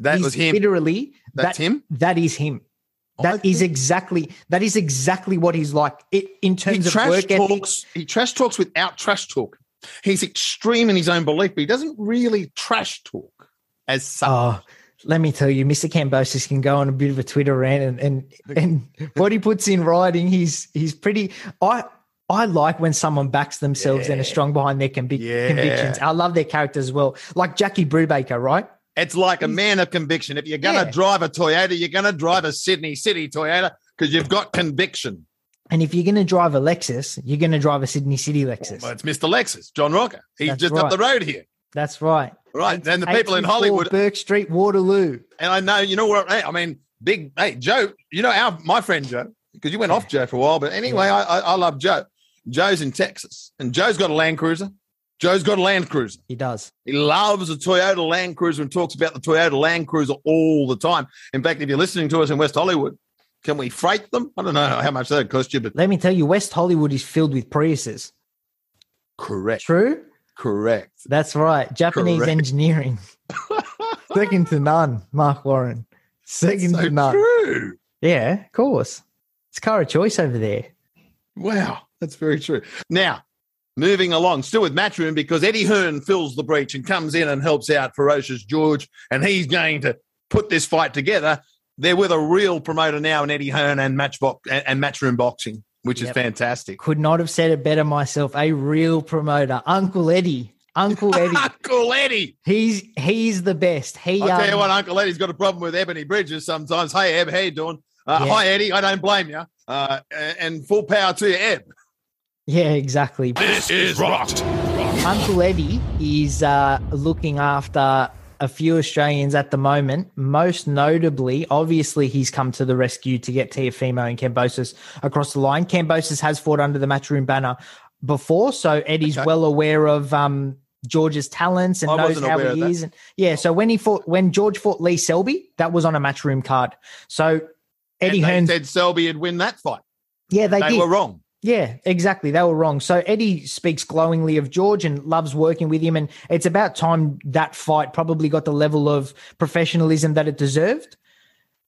That He's was him. Literally, That's that, him. That is him. That is exactly that is exactly what he's like it, in terms of trash work ethic. talks. He trash talks without trash talk. He's extreme in his own belief, but he doesn't really trash talk as such. Oh, let me tell you, Mr. Kambosos can go on a bit of a Twitter rant and and, and what he puts in writing, he's he's pretty. I I like when someone backs themselves and are strong behind their convic- Yeah. convictions. I love their characters as well, like Jackie Brubaker, right? It's like a man of conviction. If you're going to Yeah. drive a Toyota, you're going to drive a Sydney City Toyota because you've got conviction. And if you're going to drive a Lexus, you're going to drive a Sydney City oh, Lexus. Well, it's Mr. Lexus, John Rocker. He's That's just up the road here. That's right. Right. And the people in Hollywood, Bourke Street, Waterloo. and I know, you know what? I mean, big, hey, Joe, you know, our, my friend Joe, because you went off Joe for a while, but anyway, I, I, I love Joe. Joe's in Texas, and Joe's got a Land Cruiser. Joe's got a Land Cruiser. He does. He loves a Toyota Land Cruiser and talks about the Toyota Land Cruiser all the time. In fact, if you're listening to us in West Hollywood, can we freight them? I don't know how much that would cost you, but Let me tell you, West Hollywood is filled with Priuses. correct. True. Correct. That's right. Japanese Correct. engineering. Second to none, Mark Warren. Second So to none. true. Yeah, of course. It's car of choice over there. Wow, that's very true. Now, moving along, still with Matchroom, because Eddie Hearn fills the breach and comes in and helps out Ferocious George, and he's going to put this fight together. They're with a real promoter now in Eddie Hearn and Matchbox and, Matchroom Boxing, which is fantastic. Could not have said it better myself. A real promoter, Uncle Eddie. Uncle Eddie. Uncle Eddie. he's he's the best. He. I'll tell you um, what, Uncle Eddie's got a problem with Ebony Bridges sometimes. Hey, Eb, how you doing? Uh, Yeah. Hi, Eddie. I don't blame you. Uh, and full power to you, Eb. Yeah, exactly. This is rocked. Uncle Eddie is uh, looking after a few Australians at the moment. Most notably, obviously, he's come to the rescue to get Teofimo and Kambosos across the line. Kambosos has fought under the Matchroom banner before, so Eddie's Okay. well aware of um, George's talents and I knows how he is. And yeah, so when he fought, when George fought Lee Selby, that was on a Matchroom card. So Eddie and Hearn, said Selby would win that fight. yeah, they, They, did. were wrong. Yeah, exactly. They were wrong. So Eddie speaks glowingly of George and loves working with him. And it's about time that fight probably got the level of professionalism that it deserved.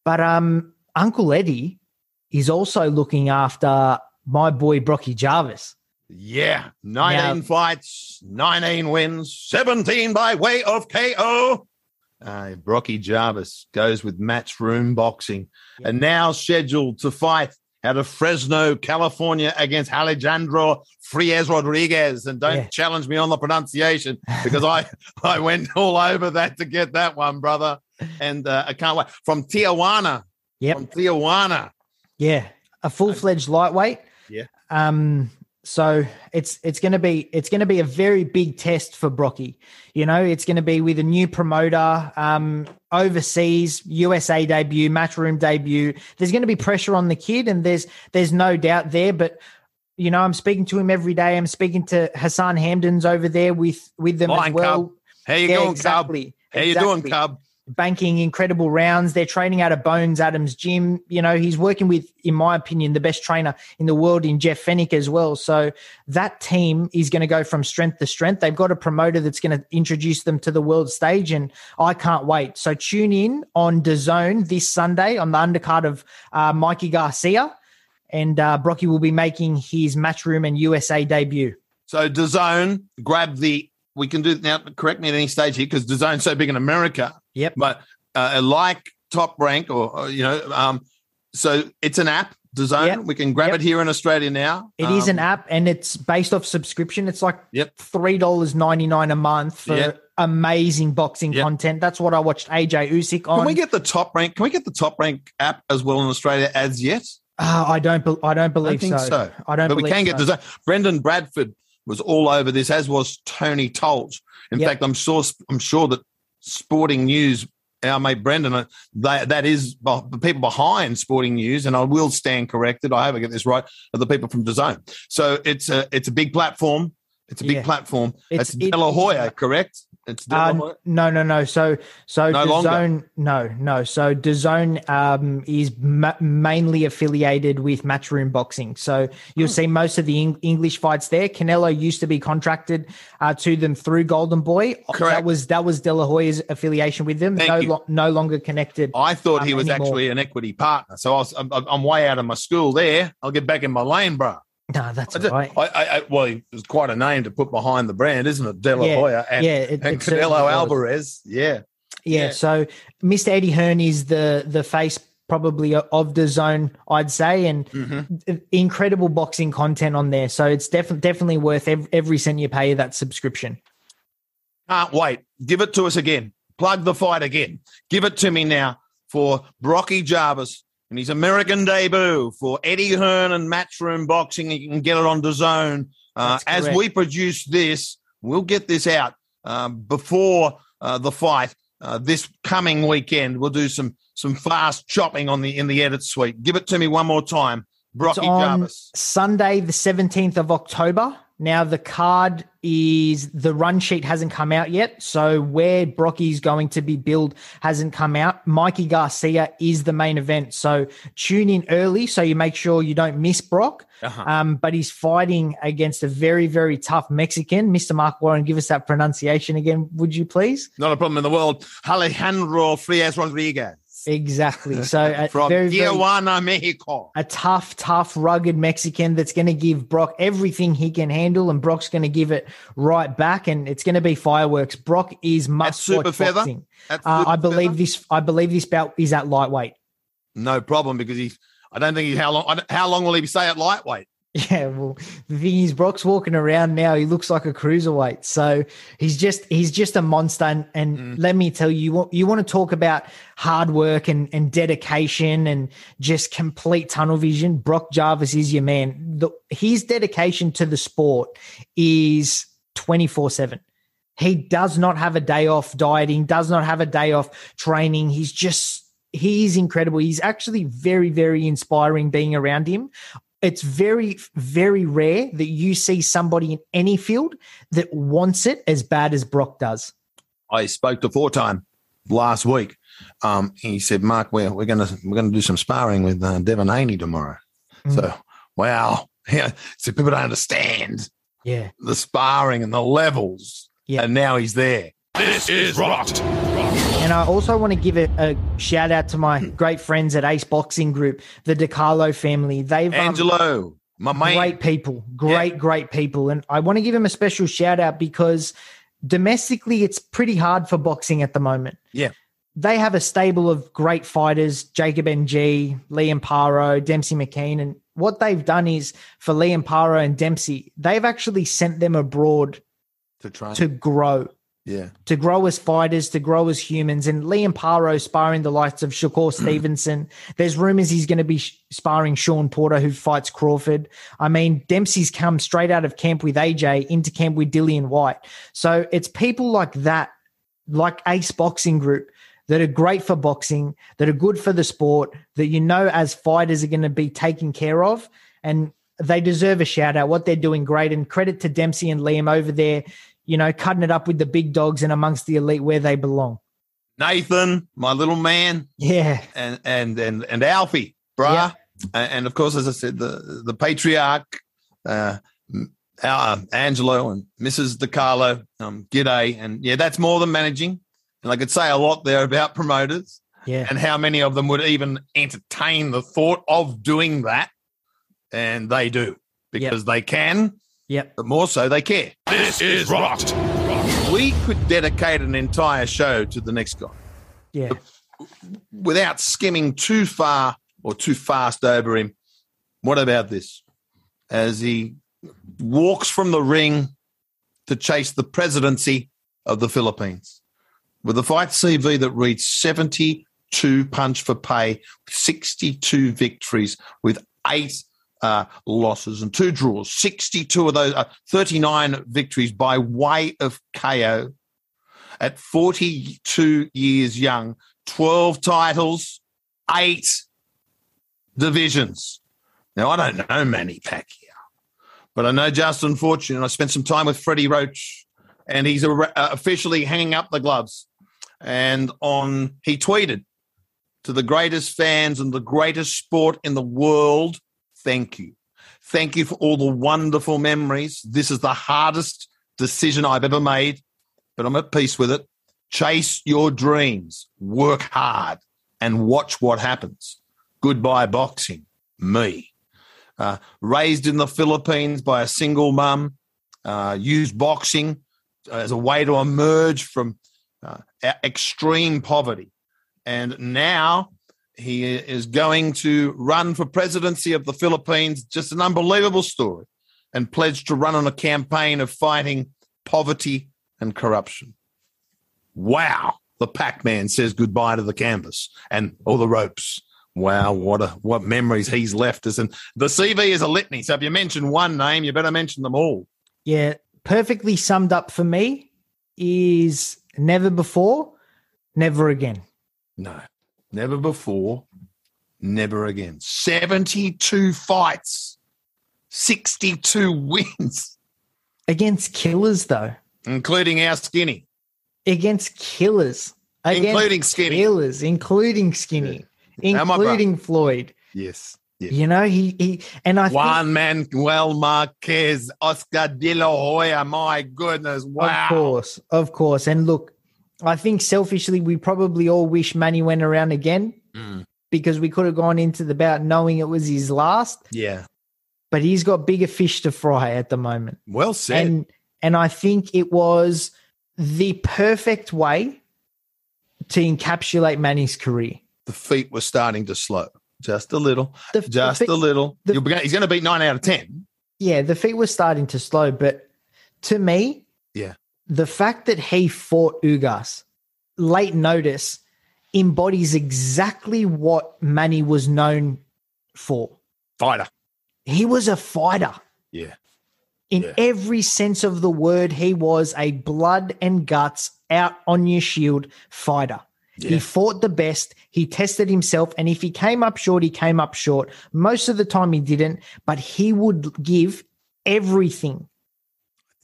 But um, Uncle Eddie is also looking after my boy Brocky Jarvis. Yeah, 19 Now- fights, 19 wins, 17 by way of KO. Uh, Brocky Jarvis goes with Matchroom Boxing Yeah. and now scheduled to fight out of Fresno, California against Alejandro Frias Rodriguez. And don't Yeah. challenge me on the pronunciation because I, I went all over that to get that one, brother. And uh, I can't wait. From Tijuana. Yep. From Tijuana. Yeah, a full fledged lightweight. Yeah. Um. So it's it's going to be it's going to be a very big test for Brocky. You know, it's going to be with a new promoter, um, overseas, USA debut, matchroom debut. There's going to be pressure on the kid, and there's there's no doubt there. But you know, I'm speaking to him every day. I'm speaking to Hassan Hamdans over there with with them as well. Cub. How you yeah, going, exactly. Cub? How you doing, Cub? Banking incredible rounds. They're training out of Bones Adams Gym. You know, he's working with, in my opinion, the best trainer in the world in Jeff Fenech as well. So that team is going to go from strength to strength. They've got a promoter that's going to introduce them to the world stage, and I can't wait. So tune in on DAZN this Sunday on the undercard of uh, Mikey Garcia. And uh, Brocky will be making his Matchroom and USA debut. So DAZN, grab the. We can do now. Correct me at any stage here because DAZN's so big in America. Yep. But uh, like Top Rank, or, or, you know, um, so it's an app. DAZN. Yep. We can grab Yep. it here in Australia now. It is an Um, app and it's based off subscription. It's like Yep. three dollars ninety nine a month for Yep. amazing boxing content. That's what I watched AJ Usyk on. Can we get the Top Rank? Can we get the Top Rank app as well in Australia as yet? Uh, I don't. Be- I don't I believe think so. so. I don't. But we can get so. DAZN. Brendan Bradford was all over this, as was Tony Tolt. In Yep. fact, I'm sure. I'm sure that Sporting News, our mate Brendan, uh, they, that is the people behind Sporting News, and I will stand corrected. I hope I get this right. Are the people from DAZN. So it's a it's a big platform. It's a big Yeah. platform. It's- It's it- De La Hoya, correct? It's Uh, no, no, no. So, so No longer? DAZN, no, no. So DAZN um, is ma- mainly affiliated with Matchroom Boxing. So you'll Hmm. see most of the Eng- English fights there. Canelo used to be contracted uh, to them through Golden Boy. Correct. That was that was De La Hoya's affiliation with them. Thank no, lo- no longer connected. I thought he um, was anymore. actually an equity partner. So I was, I'm, I'm way out of my school there. I'll get back in my lane, bro. No, that's I, right. I, I, I, well, it's quite a name to put behind the brand, isn't it? De La Yeah, Hoya and, yeah, it- and Canelo. Alvarez. Yeah. Yeah, Yeah. so Mr. Eddie Hearn is the the face probably of the zone, I'd say, and Mhm. incredible boxing content on there. So it's definitely definitely worth every, every cent you pay that subscription. Can't wait. Give it to us again. Plug the fight again. Give it to me now for Brocky Jarvis and his American debut for Eddie Hearn and Matchroom Boxing. You can get it on the zone. Uh, as we produce this, we'll get this out um, before uh, the fight uh, this coming weekend. We'll do some some fast chopping on the in the edit suite. Give it to me one more time, Brocky It's on Jarvis. Sunday, the seventeenth of October. Now the card is the run sheet hasn't come out yet, so where Brocky's going to be billed hasn't come out. Mikey Garcia is the main event, so tune in early so you make sure you don't miss Brock. Uh-huh. Um, but he's fighting against a very, very tough Mexican. Mr. Mark Warren, give us that pronunciation again, would you please? Not a problem in the world. Alejandro Frias Rodriguez Exactly. So a from very, very, Mexico. a tough, tough, rugged Mexican that's going to give Brock everything he can handle, and Brock's going to give it right back, and it's going to be fireworks. Brock is must super feather? Uh, I believe feather? this. I believe this bout is at lightweight. No problem because he's. I don't think he's how long. How long will he stay at lightweight? Yeah, well, the thing is, Brock's walking around now. He looks like a cruiserweight, so he's just he's just a monster. And, and Mm. let me tell you, you want you want to talk about hard work and and dedication and just complete tunnel vision. Brock Jarvis is your man. The, his dedication to the sport is twenty four seven. He does not have a day off dieting. Does not have a day off training. He's just he's incredible. He's actually very very inspiring being around him it's very very rare that you see somebody in any field that wants it as bad as Brock does. I spoke to four time last week. Um, he said, "Mark, we're we're gonna we're gonna do some sparring with uh, Devin Haney tomorrow." Mm. So, wow, yeah. So people don't understand Yeah, the sparring and the levels. Yeah. and now he's there. This is rocked. And I also want to give a, a shout out to my great friends at Ace Boxing Group, the DeCarlo family. They've um, my man. great people, great great people, and I want to give them a special shout out because domestically it's pretty hard for boxing at the moment. Yeah. They have a stable of great fighters, Jacob NG, Liam Paro, Dempsey McKean. And what they've done is for Liam Paro and Dempsey, they've actually sent them abroad to try. to grow, yeah, to grow as fighters, to grow as humans. And Liam Paro sparring the likes of Shakur mm. Stevenson. There's rumors he's going to be sh- sparring Sean Porter, who fights Crawford. I mean, Dempsey's come straight out of camp with AJ into camp with Dillian Whyte. So it's people like that, like Ace Boxing Group, that are great for boxing, that are good for the sport, that you know as fighters are going to be taken care of. And they deserve a shout out. What they're doing great. And credit to Dempsey and Liam over there, you know, cutting it up with the big dogs and amongst the elite where they belong. Nathan, my little man, Yeah. and and and and Alfie, bruh. Yeah. And, of course, as I said, the the patriarch, uh, our Angelo and Mrs. DiCarlo, um, g'day, and yeah, that's more than managing. And I could say a lot there about promoters Yeah. and how many of them would even entertain the thought of doing that, and they do because they can, Yep. but more so they care. This is rocked. We could dedicate an entire show to the next guy. Yeah. without skimming too far or too fast over him, what about this? As he walks from the ring to chase the presidency of the Philippines with a fight CV that reads 72 punch for pay, 62 victories with eight uh, losses and two draws, 62 of those, uh, 39 victories by way of KO at 42 years young, 12 titles, eight divisions. Now, I don't know Manny Pacquiao, but I know Justin Fortune, I spent some time with Freddie Roach and he's uh, officially hanging up the gloves. And on he tweeted to the greatest fans and the greatest sport in the world, thank you. Thank you for all the wonderful memories. This is the hardest decision I've ever made, but I'm at peace with it. Chase your dreams, work hard, and watch what happens. Goodbye, boxing. Me. Uh, raised in the Philippines by a single mum, uh, used boxing as a way to emerge from uh, extreme poverty. And now he is going to run for presidency of the Philippines. Just an unbelievable story. And pledged to run on a campaign of fighting poverty and corruption. Wow. The Pac Man says goodbye to the canvas and all the ropes. Wow, what a what memories he's left us. And the CV is a litany. So if you mention one name, you better mention them all. Yeah, perfectly summed up for me is never before, never again. No, never before, never again. 72 fights, 62 wins. Against killers, though. Including our skinny. Against killers. Against including skinny. Killers, including skinny, yeah. including Floyd. Yes. Yeah. You know, he, he and I Juan Manuel Marquez, Oscar De La Hoya. My goodness. Wow. Of course. Of course. And look, I think selfishly, we probably all wish Manny went around again mm. because we could have gone into the bout knowing it was his last. Yeah. But he's got bigger fish to fry at the moment. Well said. And and I think it was the perfect way to encapsulate Manny's career. The feet were starting to slow just a little, the, just the feet, a little. The, he's going to beat nine out of ten. Yeah, the feet were starting to slow, but to me, yeah, the fact that he fought Ugas late notice embodies exactly what Manny was known for. Fighter. He was a fighter. Yeah. In yeah. every sense of the word, he was a blood and guts out on your shield fighter. Yeah. He fought the best. He tested himself. And if he came up short, he came up short. Most of the time he didn't, but he would give everything.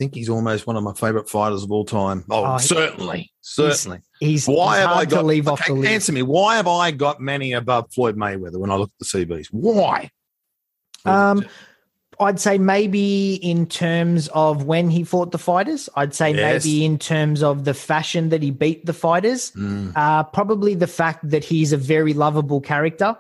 Think he's almost one of my favorite fighters of all time. Oh, oh certainly. Certainly. He's, he's why he's have I got, leave off okay, the list. Answer me. Why have I got Manny above Floyd Mayweather when I look at the CBs? Why? Um, I'd say maybe in terms of when he fought the fighters. I'd say yes. maybe in terms of the fashion that he beat the fighters. Mm. Uh, probably the fact that he's a very lovable character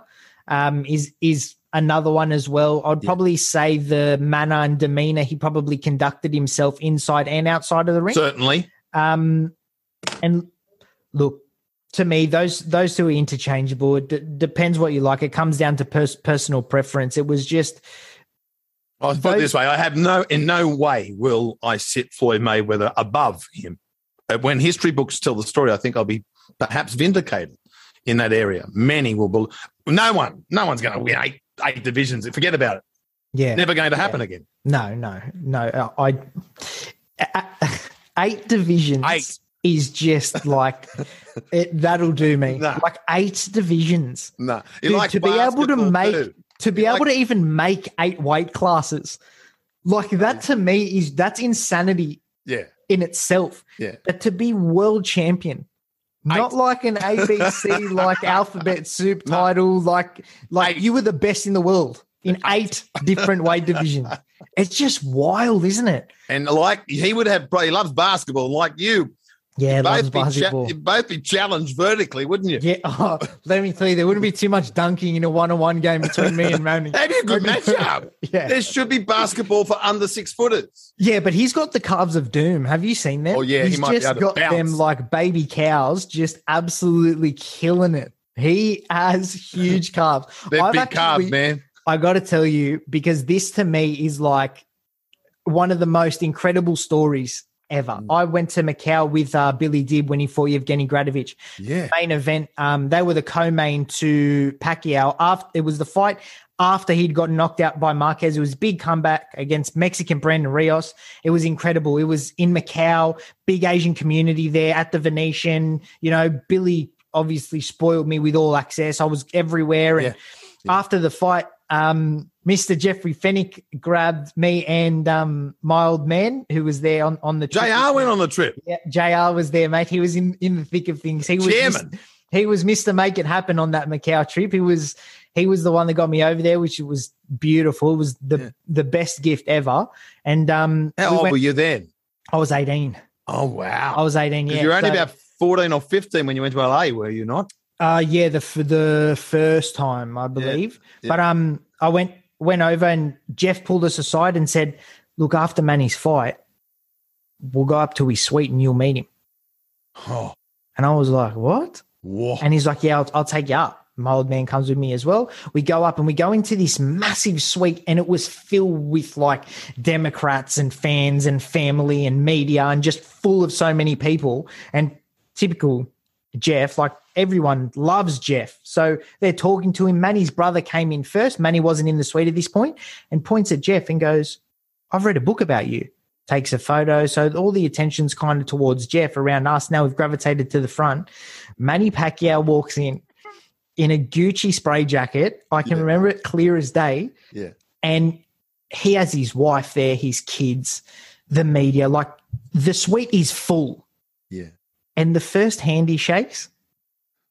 um, is is another one as well. I'd yeah. probably say the manner and demeanor he probably conducted himself inside and outside of the ring. Certainly. Um, and look, to me, those those two are interchangeable. It d- depends what you like. It comes down to pers- personal preference. It was just I'll put it this way: I have no, in no way will I sit Floyd Mayweather above him. When history books tell the story, I think I'll be perhaps vindicated in that area. Many will believe. No one, no one's going to win eight, eight divisions. Forget about it. Yeah, never going to happen yeah. again. No, no, no. I, I eight divisions. Eight is just like it, that'll do me. No. Like eight divisions. No, Dude, to be able to make too to be able to even make eight weight classes like that to me is that's insanity yeah in itself yeah but to be world champion not eight. like an abc like alphabet soup title like like you were the best in the world in eight different weight divisions. It's just wild isn't it? And like he would have probably loves basketball like you yeah, you'd both, be cha- both be challenged vertically, wouldn't you? Yeah. Oh, let me tell you, there wouldn't be too much dunking in a one-on-one game between me and Manny. That'd be a good matchup. yeah. There should be basketball for under six footers. Yeah, but he's got the calves of doom. Have you seen them? Oh yeah, he's he might just got bounce. them like baby cows, just absolutely killing it. He has huge calves. They're I've big actually, calves, man. I got to tell you because this to me is like one of the most incredible stories ever. Mm. I went to Macau with uh, Billy Dib when he fought Evgeny Gradovich. Yeah. Main event. Um, they were the co-main to Pacquiao. After it was the fight after he'd gotten knocked out by Marquez. It was a big comeback against Mexican Brandon Rios. It was incredible. It was in Macau, big Asian community there at the Venetian. You know, Billy obviously spoiled me with all access. I was everywhere. And yeah. Yeah. after the fight, um, Mr. Jeffrey Fenech grabbed me and um, my old man who was there on, on the trip. JR went on the trip. Yeah, JR was there, mate. He was in, in the thick of things. He was Chairman. Mr. he was Mr. Make It Happen on that Macau trip. He was he was the one that got me over there, which was beautiful. It was the Yeah. the best gift ever. And um How we old went- were you then? I was 18. Oh, wow. I was eighteen. yeah. you're only So- about 14 or 15 when you went to LA, were you not? Uh yeah, the for the first time, I believe. yeah. But um I went went over and Jeff pulled us aside and said, Look, after Manny's fight, we'll go up to his suite and you'll meet him. Oh, And I was like, What? whoa. And he's like, Yeah, I'll, I'll take you up. My old man comes with me as well. We go up and we go into this massive suite, and it was filled with like Democrats and fans and family and media and just full of so many people. And typical Jeff, like everyone loves Jeff. So they're talking to him. Manny's brother came in first. Manny wasn't in the suite at this point and points at Jeff and goes, I've read a book about you. Takes a photo. So all the attention's kind of towards Jeff around us. Now we've gravitated to the front. Manny Pacquiao walks in in a Gucci spray jacket. I can Yeah. remember it clear as day. Yeah. And he has his wife there, his kids, the media. Like the suite is full. Yeah. And the first hand he shakes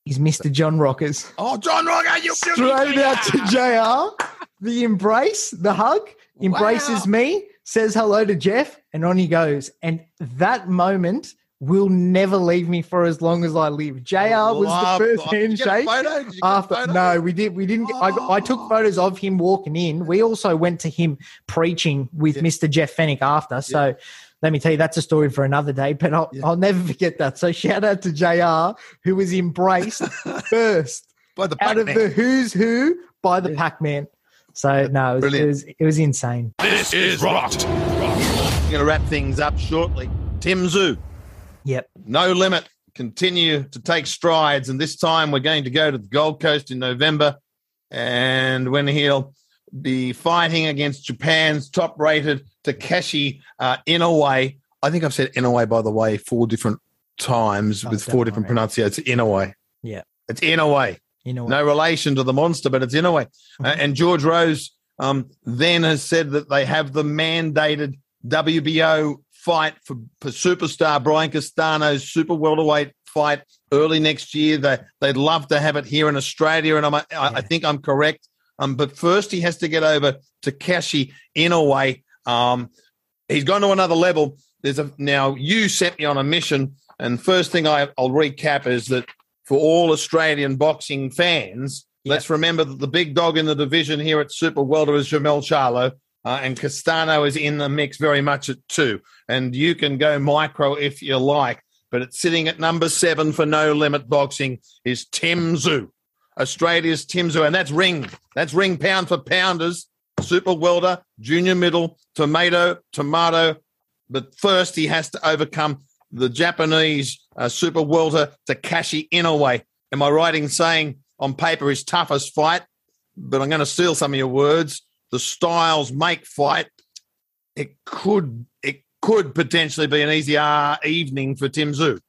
is Mr. John Rockers. Oh, John Rocker, you Straight out to JR. The embrace, the hug, embraces Wow. me, says hello to Jeff, and on he goes. And that moment will never leave me for as long as I live. JR oh, was Love- the first Did you get a handshake. photo? Did you get a After no, we did. We didn't. Get, I, I took Oh. photos of him walking in. We also went to him preaching with Yeah. Mr. Jeff Fenech after. So let me tell you, that's a story for another day. But I'll, Yeah. I'll never forget that. So shout out to Jr. who was embraced first By the out of Pac-Man. the who's who by the Pac-Man. So no, it was, it was it was insane. This is rocked. I'm going to wrap things up shortly. Tim Tszyu, Yep. no limit, continue to take strides. And this time we're going to go to the Gold Coast in November. And when he'll be fighting against Japan's top rated Takashi uh, Inoue. I think I've said Inoue, by the way, four different times Oh, with four different pronunciations. Inoue. Yeah. It's Inoue. What? no relation to the monster, but it's in a way. Uh, and George Rose um, then has said that they have the mandated WBO fight for, for superstar Brian Castano's super welterweight fight early next year. They they'd love to have it here in Australia, and I'm, I, I think I'm correct. Um, but first he has to get over to Kashi in a way. Um, he's gone to another level. There's a now you sent me on a mission, and first thing I, I'll recap is that for all Australian boxing fans, Yeah. let's remember that the big dog in the division here at Super Welter is Jermell Charlo. Uh, and Castano is in the mix very much at two. And you can go micro if you like, but it's sitting at number seven for no limit boxing is Tim Tszyu, Australia's Tim Tszyu. And that's ring. That's ring pound for pounders, super welter, junior middle, tomato, tomato. But first, he has to overcome the Japanese uh, super welter Takashi Inoue. Am I right in saying on paper his toughest fight? But I'm going to steal some of your words. The styles make fight. It could it could potentially be an easier evening for Tim Tszyu.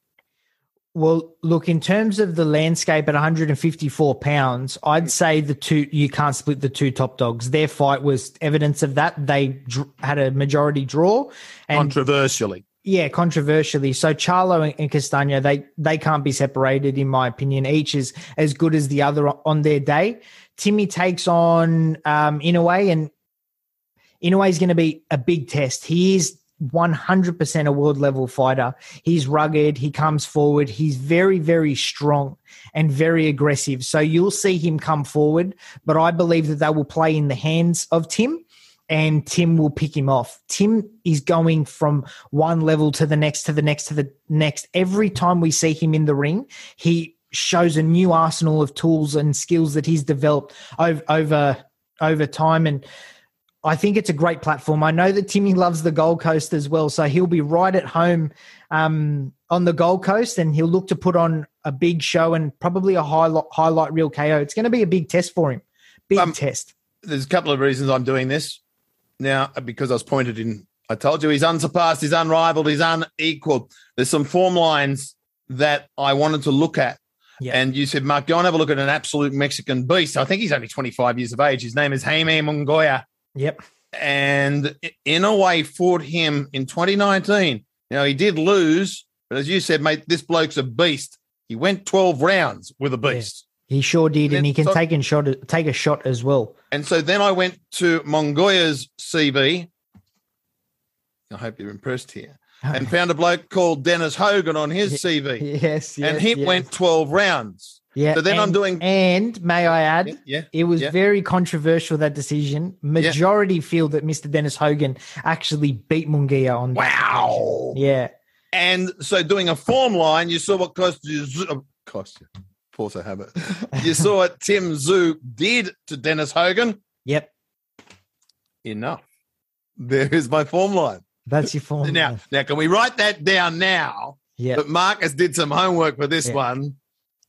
Well, look, in terms of the landscape at 154 pounds, I'd say the two, you can't split the two top dogs. Their fight was evidence of that. They dr- had a majority draw. And Controversially. yeah, controversially. So Charlo and, and Castano, they, they can't be separated, in my opinion. Each is as good as the other on their day. Timmy takes on um, Inoue, and Inoue is going to be a big test. He is 100% a world level fighter. He's rugged. He comes forward. He's very, very strong and very aggressive. So you'll see him come forward, but I believe that they will play in the hands of Tim and Tim will pick him off. Tim is going from one level to the next, to the next, to the next. Every time we see him in the ring, he shows a new arsenal of tools and skills that he's developed over, over, over time. And I think it's a great platform. I know that Timmy loves the Gold Coast as well, so he'll be right at home um, on the Gold Coast, and he'll look to put on a big show and probably a highlight highlight reel KO. It's going to be a big test for him. Big Um, test. There's a couple of reasons I'm doing this. Now, because I was pointed in, I told you he's unsurpassed, he's unrivaled, he's unequaled. There's some form lines that I wanted to look at. Yeah. And you said, Mark, go and have a look at an absolute Mexican beast. I think he's only 25 years of age. His name is Jaime Munguia. Yep. And Inoue, fought him in 2019. Now, he did lose, but as you said, mate, this bloke's a beast. He went 12 rounds with a beast. He sure did, And and he can so- take and shot take a shot as well. And so then I went to Munguia's CV. I hope you're impressed here. And found a bloke called Dennis Hogan on his CV. yes, yes, and he yes. went 12 rounds. Yeah. so then I'm doing- And may I add, Yeah. yeah. It was Yeah. very controversial that decision. Majority feel that Mr. Dennis Hogan actually beat Munguia on. Wow. Yeah. And so doing a form line, you saw what cost you, uh, cost you, force a habit. You saw what Tim Tszyu did to Dennis Hogan. Yep. Enough. There is my form line. That's your form. Now, line. now, can we write that down now? Yeah. But Marcus did some homework for this Yeah. one.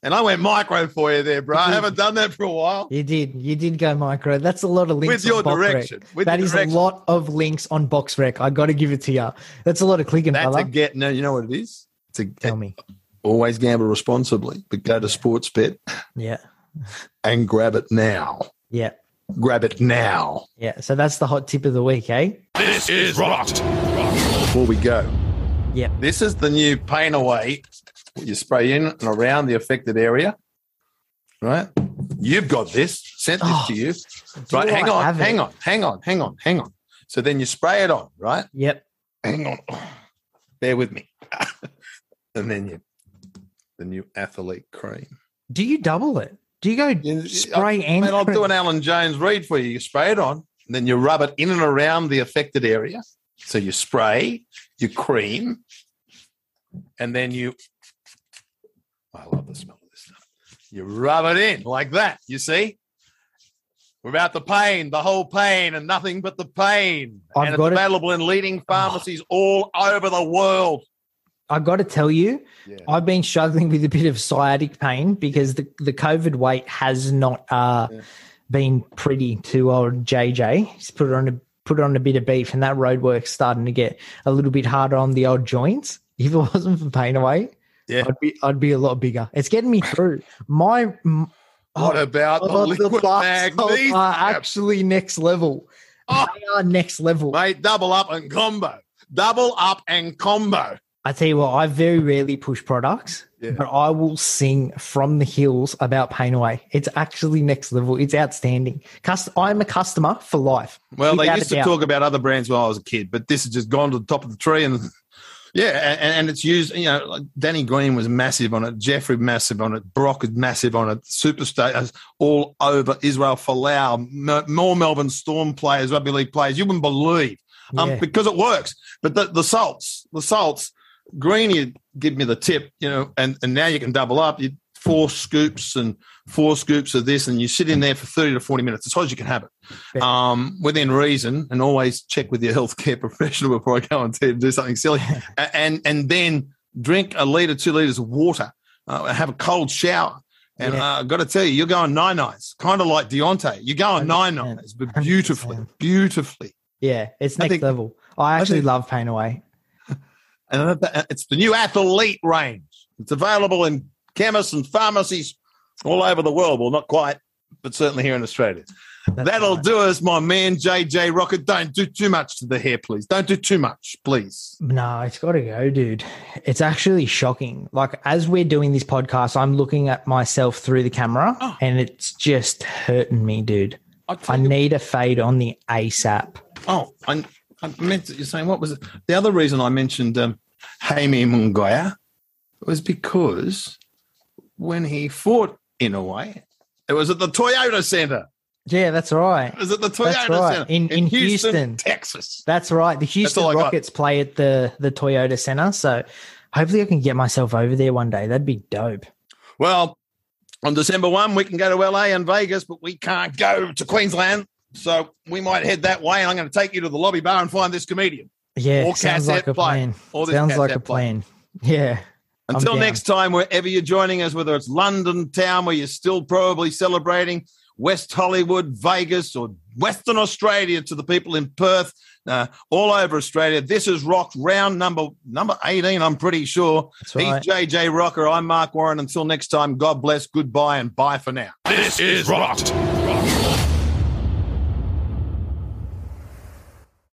And I went micro for you there, bro. I haven't done that for a while. You did. You did go micro. That's a lot of links. With your on BoxRec. direction. With That your is direction. a lot of links on BoxRec. I got to give it to you. That's a lot of clicking, That's brother. a get. No, you know what it is? It's a Tell me. always gamble responsibly, but go to Sportsbet Yeah. and grab it now. Yeah. Grab it now. Yeah. So that's the hot tip of the week, eh? This is rocked. Before we go, Yep. this is the new pain away. You spray in and around the affected area. Right? You've got this. Sent this Oh, to you. Right. Hang on. Hang on. Hang on. Hang on. Hang on. So then you spray it on, right? Yep. Hang on. Bear with me. and then you the new athlete cream. Do you double it? Do you go You- spray I- and I'll do an Alan Jones read for you. You spray it on, and then you rub it in and around the affected area. So you spray, you cream, and then you. I love the smell of this stuff. You rub it in like that. You see? Without the pain, the whole pain, and nothing but the pain. I've and it's it- available in leading pharmacies all over the world. I've got to tell you, Yeah. I've been struggling with a bit of sciatic pain because the, the COVID weight has not uh, Yeah. been pretty to old JJ. He's put it on a put it on a bit of beef, and that road work's starting to get a little bit harder on the old joints. If it wasn't for pain away, Yeah. I'd be I'd be a lot bigger. It's getting me through. My oh, What oh, about the oh, liquid magnesium? are actually next level. Oh. They are next level. Mate, double up and combo. Double up and combo. I tell you what, I very rarely push products, Yeah. but I will sing from the hills about Pain Away. It's actually next level. It's outstanding. Cust- I'm a customer for life. Well, they used to talk about other brands when I was a kid, but this has just gone to the top of the tree. And yeah, and, and it's used, you know, like Danny Green was massive on it, Jeffrey massive on it, Brock is massive on it, Superstars all over Israel Folau, more Melbourne Storm players, rugby league players. You wouldn't believe um, Yeah. because it works. But the, the salts, the salts, Green, you give me the tip, you know, and, and now you can double up. You four scoops and four scoops of this, and you sit in there for 30 to 40 minutes, as hot as you can have it um, within reason, and always check with your healthcare professional before I go you to do something silly. And and then drink a liter, two liters of water, uh, have a cold shower. And Yeah. uh, I've got to tell you, you're going nine nines, kind of like Deontay. You're going nine 100%. nines, but beautifully, 100%. beautifully. Yeah, it's I next think- level. I actually think- love Pain Away. And it's the new athlete range. It's available in chemists and pharmacies all over the world. Well, not quite, but certainly here in Australia. That's That'll right. do us, my man, JJ Rocker. Don't do too much to the hair, please. Don't do too much, please. No, it's got to go, dude. It's actually shocking. Like, as we're doing this podcast, I'm looking at myself through the camera Oh. and it's just hurting me, dude. I need a fade on the ASAP. oh, I, I meant that you're saying what was it? The other reason I mentioned um, Jaime Munguia was because when he fought Inoue, it was at the Toyota Center. Yeah, that's right. It was at the Toyota That's right. Center In- in Houston. Texas. That's right. The Houston I got. Rockets play at the the Toyota Center, so hopefully I can get myself over there one day. That'd be dope. Well, on December 1, we can go to LA and Vegas, but we can't go to Queensland. So we might head that way, and I'm going to take you to the lobby bar and find this comedian. Yeah, Or sounds like a play. plan. Or Sounds like a play. plan. Yeah. I'm Until next time, wherever you're joining us, whether it's London town where you're still probably celebrating, West Hollywood, Vegas, or Western Australia, to the people in Perth, uh, all over Australia. This is Rock round number number 18, I'm pretty sure. That's right. He's JJ Rocker. I'm Mark Warren. Until next time, God bless, goodbye, and bye for now. This is Rocked.